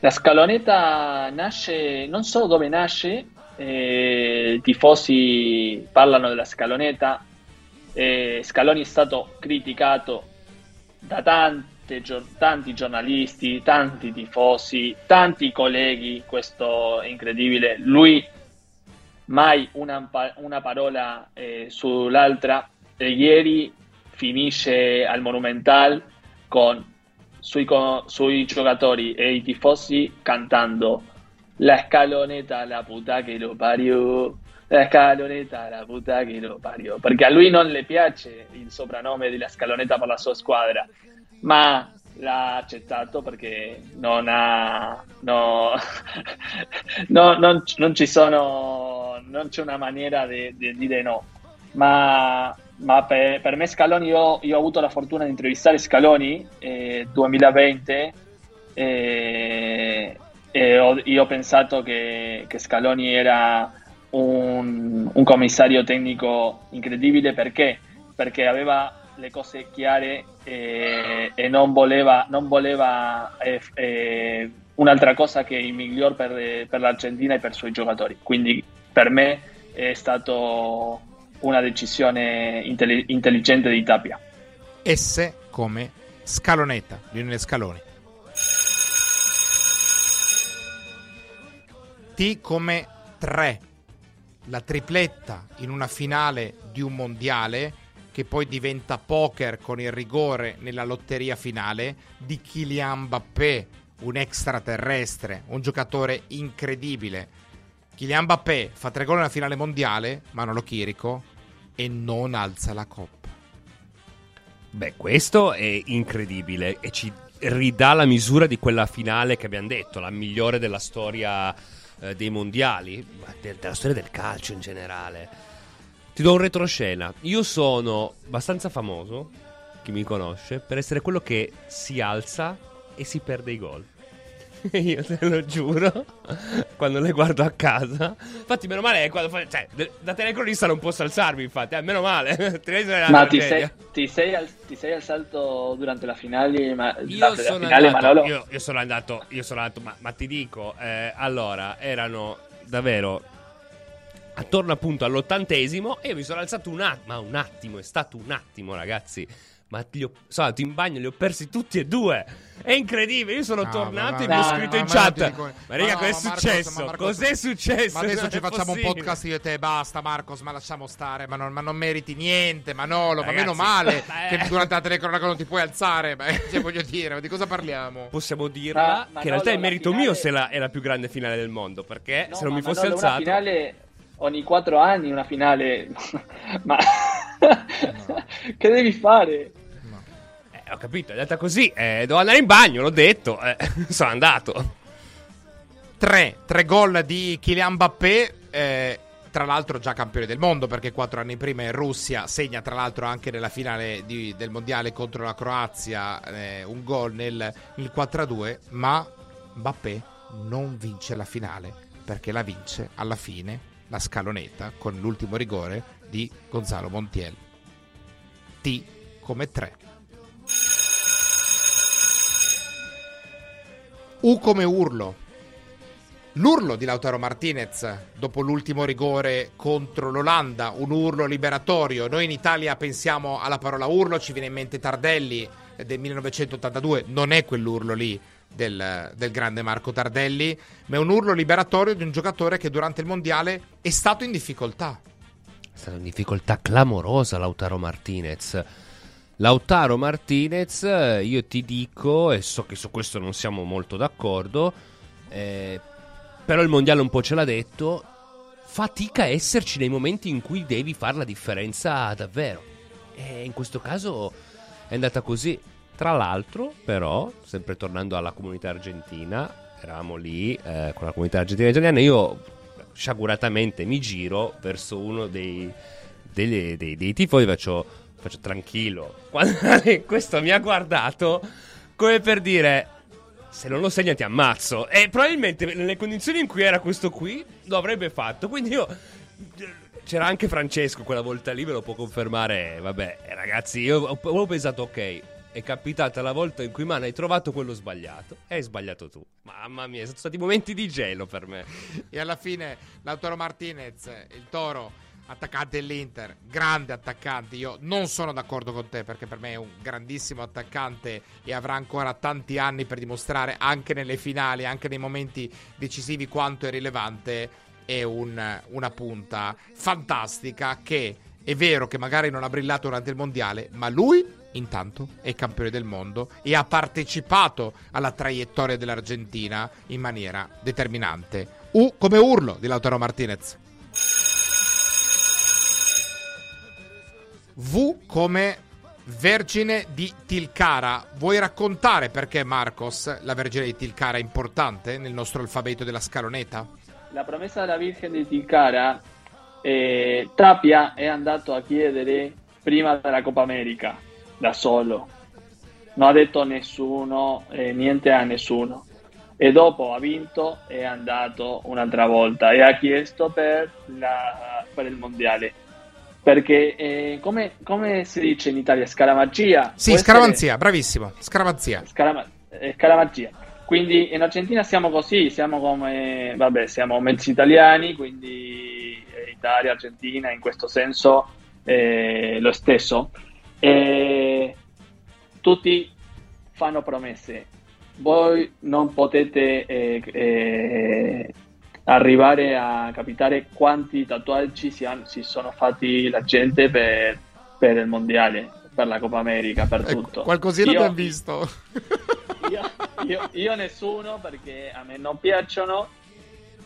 La scaloneta nasce, non so dove nasce, eh, i tifosi parlano della scaloneta, eh, Scaloni è stato criticato da tante, tanti giornalisti, tanti tifosi, tanti colleghi, questo è incredibile, lui mai una, una parola eh, sull'altra, ieri finisce al Monumental con sui, sui giocatori e i tifosi cantando la scaloneta la puta che lo pariò la scaloneta la puta che lo pariò perché a lui non le piace il soprannome della scaloneta per la sua squadra ma l'ha accettato perché non ha no, [laughs] no, non, non, ci sono non c'è una maniera di dire no. Ma ma per, per, me Scaloni, io, io, ho avuto la fortuna di intervistare Scaloni eh, 2020 e, e ho, io ho pensato che, che Scaloni era un, un, commissario tecnico incredibile perché? Perché aveva le cose chiare e, e non voleva, non voleva eh, eh, un'altra cosa che il miglior per, per l'Argentina e per i suoi giocatori. Quindi per me è stato una decisione intelli- intelligente di Tapia. S come scalonetta, Lionel Scaloni. T come 3, la tripletta in una finale di un mondiale che poi diventa poker con il rigore nella lotteria finale di Kylian Mbappé, un extraterrestre, un giocatore incredibile Kylian Mbappé fa tre gol nella finale mondiale, Manolo Chirico, e non alza la coppa. Beh, questo è incredibile e ci ridà la misura di quella finale che abbiamo detto, la migliore della storia eh, dei mondiali, de- della storia del calcio in generale. Ti do un retroscena. Io sono abbastanza famoso, chi mi conosce, per essere quello che si alza e si perde i gol. [laughs] Io te lo giuro, quando le guardo a casa. Infatti, meno male quando fa, cioè, da telecronista non posso alzarmi, infatti, eh, meno male. [laughs] ma ti sei, ti, sei al, ti sei, alzato durante la finale? Ma, io, sono finale andato, io, io, sono andato, io sono andato, ma, ma ti dico, eh, allora, erano davvero attorno appunto all'ottantesimo e io mi sono alzato un attimo, ma un attimo, è stato un attimo, ragazzi ma li ho, sono andato in bagno, li ho persi tutti e due. È incredibile. Io sono no, tornato e mi ho scritto in chat. Ma, ma raga, cos'è successo? Marcos, cos'è successo? Ma adesso ci facciamo possibile. un podcast io e te. Basta, Marcos, ma lasciamo stare. Ma non, ma non meriti niente, Manolo. Ragazzi, ma meno male [laughs] eh. che durante la telecronaca non ti puoi alzare. Beh, cioè, voglio dire, di cosa parliamo? Possiamo dirla ma, che in realtà è merito finale... mio se la, è la più grande finale del mondo. Perché no, se non mi fossi Manolo, alzato. Una finale ogni quattro anni, una finale. [laughs] ma [laughs] che devi fare? Eh, ho capito, è andata così. Eh, devo andare in bagno, l'ho detto. Eh, [laughs] sono andato. Tre, tre gol di Kylian Mbappé. Eh, tra l'altro già campione del mondo perché quattro anni prima in Russia segna tra l'altro anche nella finale di, del mondiale contro la Croazia eh, un gol nel, nel 4-2 ma Mbappé non vince la finale perché la vince alla fine la scaloneta con l'ultimo rigore di Gonzalo Montiel T come 3 U come urlo. L'urlo di Lautaro Martinez dopo l'ultimo rigore contro l'Olanda, un urlo liberatorio. Noi in Italia pensiamo alla parola urlo, ci viene in mente Tardelli del 1982, non è quell'urlo lì del, del, grande Marco Tardelli, ma è un urlo liberatorio di un giocatore che durante il mondiale è stato in difficoltà. È stato in difficoltà clamorosa Lautaro Martinez Lautaro Martinez, io ti dico, e so che su questo non siamo molto d'accordo, eh, però il mondiale un po' ce l'ha detto, fatica a esserci nei momenti in cui devi fare la differenza davvero. E in questo caso è andata così. Tra l'altro, però, sempre tornando alla comunità argentina, eravamo lì eh, con la comunità argentina e italiana, io sciaguratamente mi giro verso uno dei, dei, dei, dei tifosi, faccio, faccio tranquillo. Quando [laughs] questo mi ha guardato come per dire se non lo segna ti ammazzo. E probabilmente nelle condizioni in cui era questo qui lo avrebbe fatto. Quindi io. C'era anche Francesco quella volta lì, ve lo può confermare. Vabbè, ragazzi, io avevo pensato, ok, è capitata la volta in cui man hai trovato quello sbagliato e hai sbagliato tu. Mamma mia, sono stati momenti di gelo per me. E alla fine Lautaro Martinez, il toro, attaccante dell'Inter, grande attaccante. Io non sono d'accordo con te perché per me è un grandissimo attaccante e avrà ancora tanti anni per dimostrare anche nelle finali, anche nei momenti decisivi quanto è rilevante. È un, una punta fantastica che è vero che magari non ha brillato durante il mondiale, ma lui intanto è campione del mondo e ha partecipato alla traiettoria dell'Argentina in maniera determinante. U come urlo di Lautaro Martinez. V come Vergine di Tilcara. Vuoi raccontare perché Marcos, la Vergine di Tilcara, è importante nel nostro alfabeto della scaloneta? La promessa della Vergine di Tilcara, eh, Tapia è andato a chiedere prima della Coppa America, da solo. Non ha detto nessuno, eh, niente a nessuno. E dopo ha vinto e è andato un'altra volta e ha chiesto per, la, per il mondiale perché eh, come, come, si dice in Italia? Scaramanzia? Sì scaramanzia essere... bravissimo. Scaramanzia. Scarama... eh, scaramanzia. Quindi in Argentina siamo così siamo come vabbè siamo mezzi italiani quindi eh, Italia Argentina in questo senso eh, lo stesso. E tutti fanno promesse. Voi non potete eh, eh, arrivare a capire quanti tatuaggi si, han, si, sono fatti la gente per, per, il mondiale, per la Coppa America, per ecco, tutto. Qualcosina abbiamo visto. [laughs] Io, io, io, nessuno perché a me non piacciono,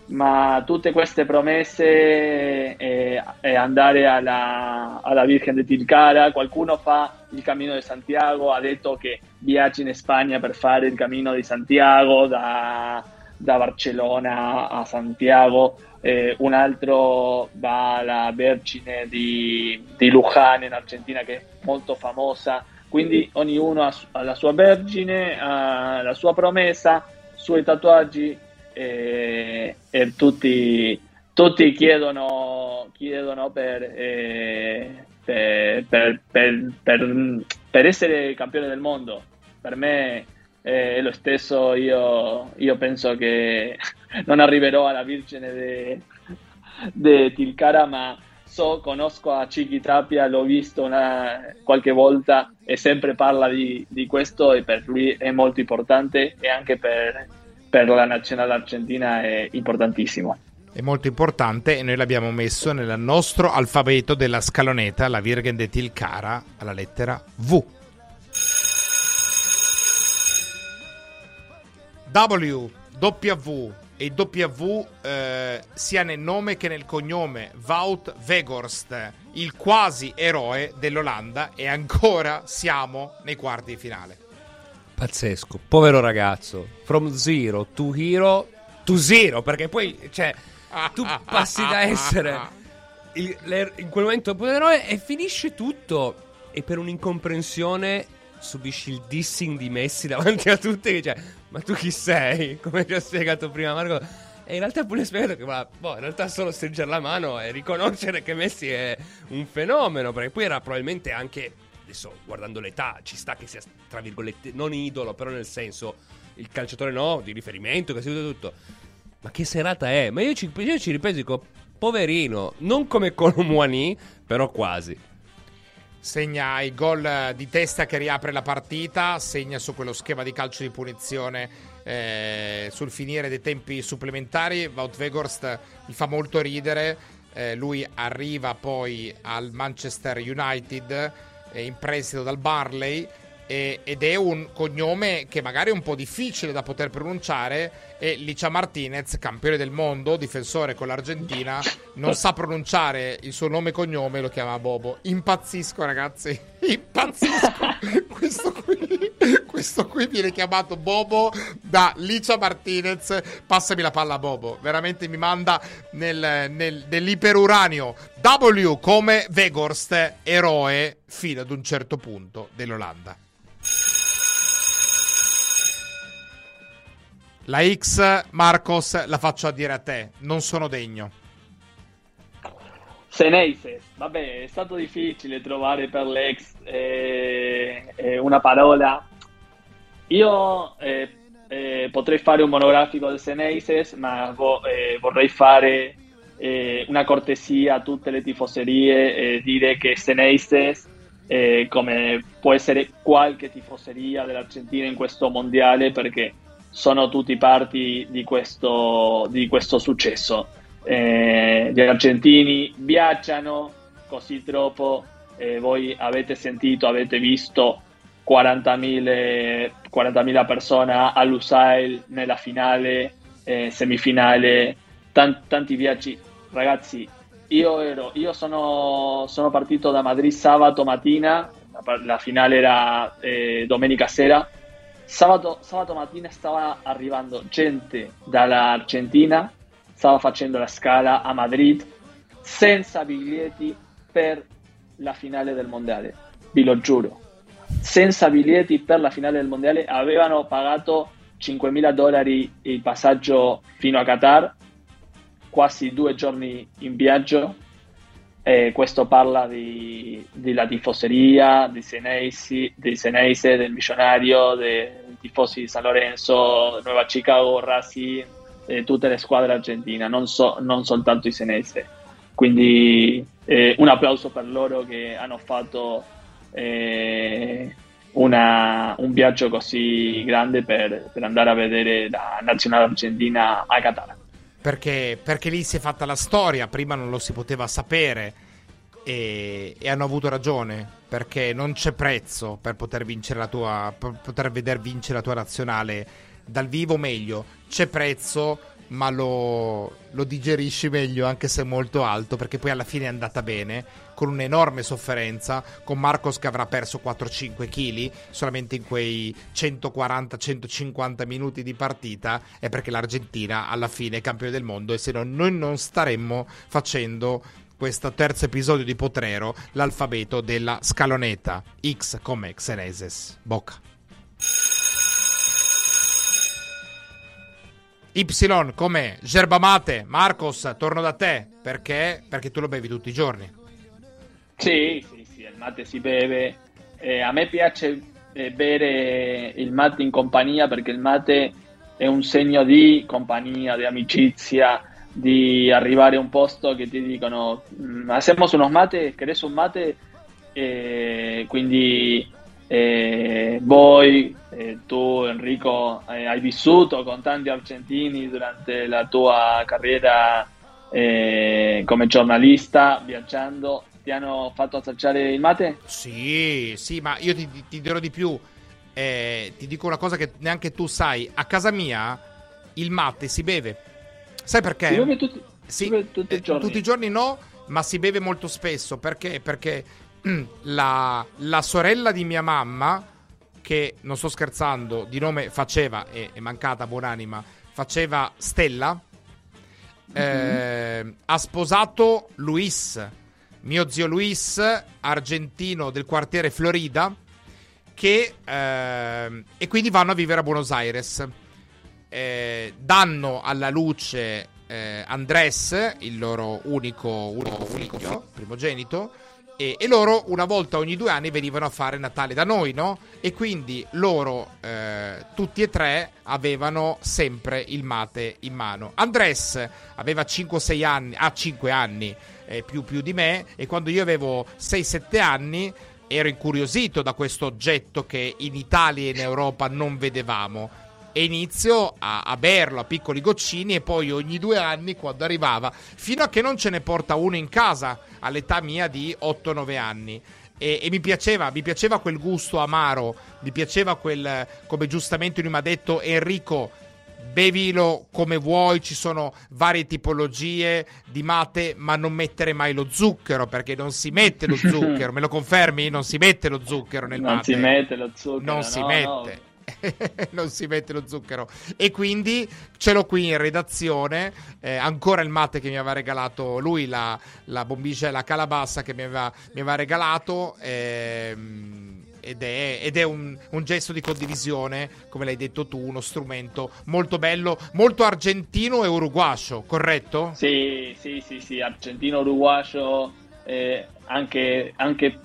ma tutte queste promesse e, e andare alla, alla Virgen de Tilcara, qualcuno fa il Cammino di Santiago, ha detto che viaggi in Spagna per fare il Cammino di Santiago da da Barcellona a Santiago, eh, un altro va alla Vergine di, di, Luján in Argentina che è molto famosa, quindi ognuno ha, la sua Vergine, ha la sua promessa, i suoi tatuaggi eh, e tutti, tutti chiedono, chiedono per, eh, per, per, per essere campione del mondo. Per me eh, lo stesso io, io, penso che [laughs] non arriverò alla Virgine di Tilcara, ma so, conosco a Chiqui Tapia, l'ho visto una, qualche volta e sempre parla di, di, questo e per lui è molto importante e anche per, per la nazionale argentina è importantissimo. È molto importante e noi l'abbiamo messo nel nostro alfabeto della scaloneta, la Virgen de Tilcara, alla lettera V. W, W e W eh, sia nel nome che nel cognome Wout Weghorst, il quasi eroe dell'Olanda e ancora siamo nei quarti di finale. Pazzesco, povero ragazzo, from zero to hero. To zero, perché poi cioè, tu passi da essere il, in quel momento un eroe e finisce tutto. E per un'incomprensione subisci il dissing di Messi [laughs] davanti a tutti cioè ma tu chi sei? [laughs] Come ti ho spiegato prima Marco. E in realtà pure spiegato che ma, boh, in realtà solo stringere la mano e riconoscere che Messi è un fenomeno, perché poi era probabilmente anche, adesso guardando l'età, ci sta che sia, tra virgolette, non idolo, però nel senso, il calciatore no, di riferimento, che sia tutto. Ma che serata è? Ma io ci, io ci ripeto, dico, poverino, non come Colomwani, però quasi segna il gol di testa che riapre la partita, segna su quello schema di calcio di punizione eh, sul finire dei tempi supplementari. Wout Weghorst mi fa molto ridere, eh, lui arriva poi al Manchester United eh, in prestito dal Barley ed è un cognome che magari è un po' difficile da poter pronunciare E Licia Martinez, campione del mondo, difensore con l'Argentina, non sa pronunciare il suo nome e cognome, lo chiama Bobo. Impazzisco, ragazzi. [laughs] Impazzisco. questo, qui, questo qui viene chiamato Bobo da Licia Martinez. Passami la palla, Bobo. Veramente mi manda nel, nel, nell'iperuranio. W come Vegorst, eroe fino ad un certo punto dell'Olanda. La X, Marcos, la faccio a dire a te. Non sono degno. Seneises, vabbè, è stato difficile trovare per l'ex eh, eh, una parola. Io eh, eh potrei fare un monografico del Seneises, ma vo- eh, vorrei fare eh, una cortesia a tutte le tifoserie e dire che Seneises, come può essere qualche tifoseria dell'Argentina in questo mondiale, perché sono tutti parti di questo, di questo successo. Eh, gli argentini viaggiano così troppo, eh, voi avete sentito, avete visto 40.000, 40.000 persone all'Usail nella finale, eh, semifinale, tan- tanti viaggi. Ragazzi, io, ero, io sono, sono, partito da Madrid sabato mattina, la, la finale era eh, domenica sera, Sabato, sabato mattina stava arrivando gente dall'Argentina, stava facendo la scala a Madrid senza biglietti per la finale del mondiale, vi lo giuro. Senza biglietti per la finale del mondiale avevano pagato 5.000 dollari il passaggio fino a Qatar, quasi due giorni in viaggio eh, questo parla di, della tifoseria, di Seneise, di Seneise del Missionario, dei tifosi di San Lorenzo, Nuova Chicago, Racing, eh, tutte le squadre argentine, non, so, non soltanto i Seneise. Quindi eh, un applauso per loro che hanno fatto una, un viaggio così grande per, per andare a vedere la nazionale argentina a Qatar perché, perché lì si è fatta la storia, prima non lo si poteva sapere e, e, hanno avuto ragione perché non c'è prezzo per poter vincere la tua per poter veder vincere la tua nazionale dal vivo meglio. C'è prezzo ma lo, lo, digerisci meglio anche se molto alto perché poi alla fine è andata bene con un'enorme sofferenza con Marcos che avrà perso 4-5 kg solamente in quei 140-150 minuti di partita è perché l'Argentina alla fine è campione del mondo e se no noi non staremmo facendo questo terzo episodio di Potrero l'alfabeto della scaloneta X come Xeneses Bocca Y come Gerbamate, Marcos, torno da te. Perché? Perché tu lo bevi tutti i giorni. Sì, sì, sì, il mate si beve. Eh, a me piace eh, bere il mate in compagnia perché il mate è un segno di compagnia, di amicizia, di arrivare a un posto che ti dicono mm, hacemos unos mate, querés un mate? Eh, quindi eh, voi, eh, tu Enrico, eh, hai vissuto con tanti argentini durante la tua carriera eh, come giornalista, viaggiando, ti hanno fatto assaggiare il mate? Sì, sì, ma io ti, ti dirò di più, eh, ti dico una cosa che neanche tu sai, a casa mia il mate si beve, sai perché? Si beve tutti, sì, si beve tutti i eh, giorni. Tutti i giorni no, ma si beve molto spesso, perché? Perché [clears throat] la, la, sorella di mia mamma, che non sto scherzando, di nome faceva, è, è mancata buonanima, faceva Stella, mm-hmm. eh, ha sposato Luis, mio zio Luis, argentino del quartiere Florida, che, eh, e quindi vanno a vivere a Buenos Aires. Eh, danno alla luce eh, Andrés, il loro unico, unico figlio, primogenito, e, e, loro una volta ogni due anni venivano a fare Natale da noi, no? E quindi loro, eh, tutti e tre, avevano sempre il mate in mano. Andres aveva 5-6 anni, ha 5 anni eh, più, più di me, e quando io avevo 6-7 anni ero incuriosito da questo oggetto che in Italia e in Europa non vedevamo e inizio a, a, berlo a piccoli goccini e poi ogni due anni quando arrivava fino a che non ce ne porta uno in casa all'età mia di 8-9 anni e, e mi, piaceva, mi piaceva quel gusto amaro mi piaceva quel come giustamente lui mi ha detto Enrico bevilo come vuoi, ci sono varie tipologie di mate, ma non mettere mai lo zucchero, perché non si mette lo [laughs] zucchero, me lo confermi? Non si mette lo zucchero nel non mate. si mette lo zucchero. Non no, si no. [laughs] non si mette lo zucchero e quindi ce l'ho qui in redazione eh, ancora il mate che mi aveva regalato lui la, la bombicia e la calabassa che mi aveva, mi aveva regalato ehm, ed è, ed è un, un gesto di condivisione come l'hai detto tu uno strumento molto bello molto argentino e uruguayo corretto? Sì, sì, sì, sì, argentino, uruguayo, eh, anche, anche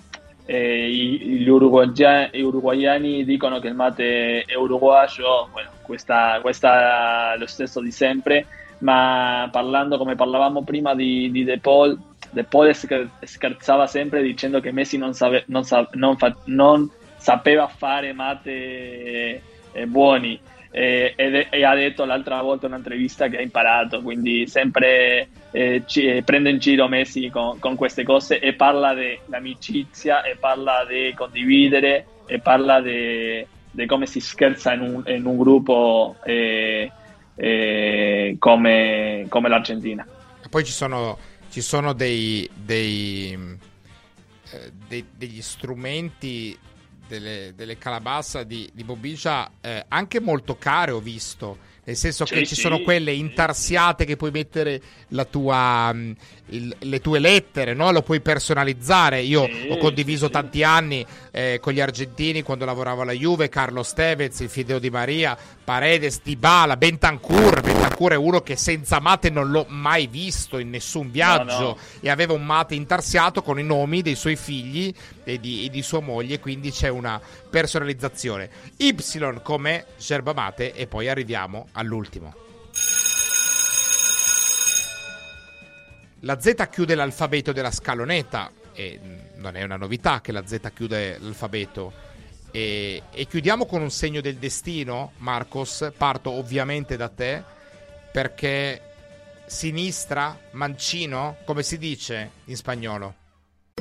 eh, gli uruguayani dicono che il mate è uruguayo, bueno, questa, questa è lo stesso di sempre, ma parlando come parlavamo prima di, di De Paul, De Paul scher- scherzava sempre dicendo che Messi non, save- non sa- non fa- non sapeva fare mate eh, buoni. Eh, ed- e ha detto l'altra volta in un'intervista che ha imparato, quindi sempre eh, ci- eh, prende in giro Messi con, con queste cose e parla dell'amicizia e parla di condividere e parla di come si scherza in un, in un gruppo eh, eh, come, come l'Argentina. Poi ci sono, ci sono dei, dei, eh, dei- degli strumenti, delle, delle calabassa di, di Bobicia eh, anche molto care, ho visto. Nel senso Sì, che ci sì, sono quelle intarsiate che puoi mettere la tua, mm, il- le tue lettere, no? lo puoi personalizzare. Io Sì, ho condiviso tanti anni eh, con gli argentini quando lavoravo alla Juve, Carlos Tevez, il Fideo Di Maria, Paredes, Dybala, Bentancur. Bentancur è uno che senza mate non l'ho mai visto in nessun viaggio no. e aveva un mate intarsiato con i nomi dei suoi figli e di, e di sua moglie, quindi c'è una personalizzazione. Y come Gerba Mate e poi arriviamo all'ultimo. La Z chiude l'alfabeto della scaloneta e mh, non è una novità che la Z chiude l'alfabeto. E, e chiudiamo con un segno del destino, Marcos. Parto ovviamente da te perché sinistra, mancino, come si dice in spagnolo?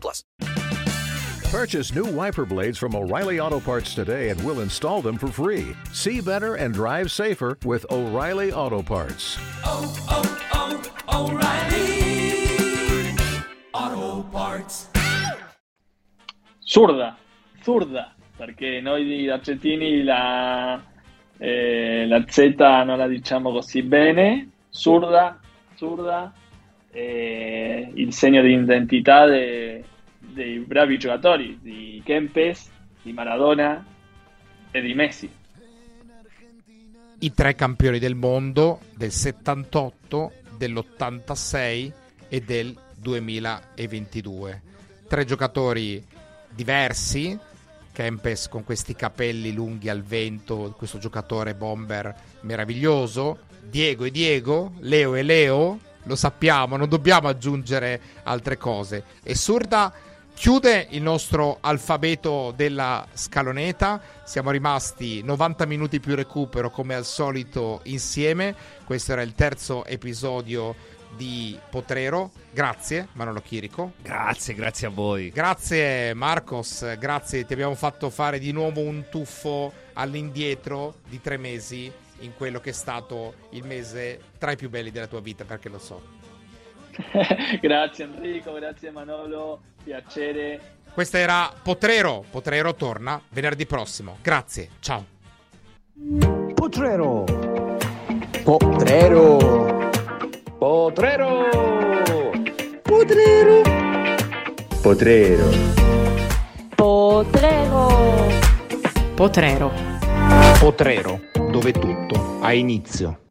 plus. Purchase new wiper blades from O'Reilly Auto Parts today and we'll install them for free. See better and drive safer with O'Reilly Auto Parts. o'reilly Auto Parts. Zurda, zurda, perché noi di argentini la, eh, la Z non la diciamo così bene. Zurda, zurda, eh, il segno di identità de- dei bravi giocatori, di Kempes, di Maradona e di Messi. I tre campioni del mondo del 78, dell'86 e del 2022. Tre giocatori diversi. Kempes con questi capelli lunghi al vento, questo giocatore bomber meraviglioso. Diego e Diego, Leo e Leo, lo sappiamo, non dobbiamo aggiungere altre cose. E Surda chiude il nostro alfabeto della scaloneta. Siamo rimasti 90 minuti più recupero come al solito insieme. Questo era il terzo episodio di Potrero. Grazie Manolo Chirico. Grazie, grazie a voi. Grazie Marcos, grazie, ti abbiamo fatto fare di nuovo un tuffo all'indietro di tre mesi in quello che è stato il mese tra i più belli della tua vita, perché lo so. [laughs] grazie Enrico, grazie Manolo, piacere. Questa era Potrero, Potrero torna venerdì prossimo. Grazie, ciao. Potrero. Potrero. Potrero! Potrero. Potrero. Potrero. Potrero. Potrero, dove tutto ha inizio.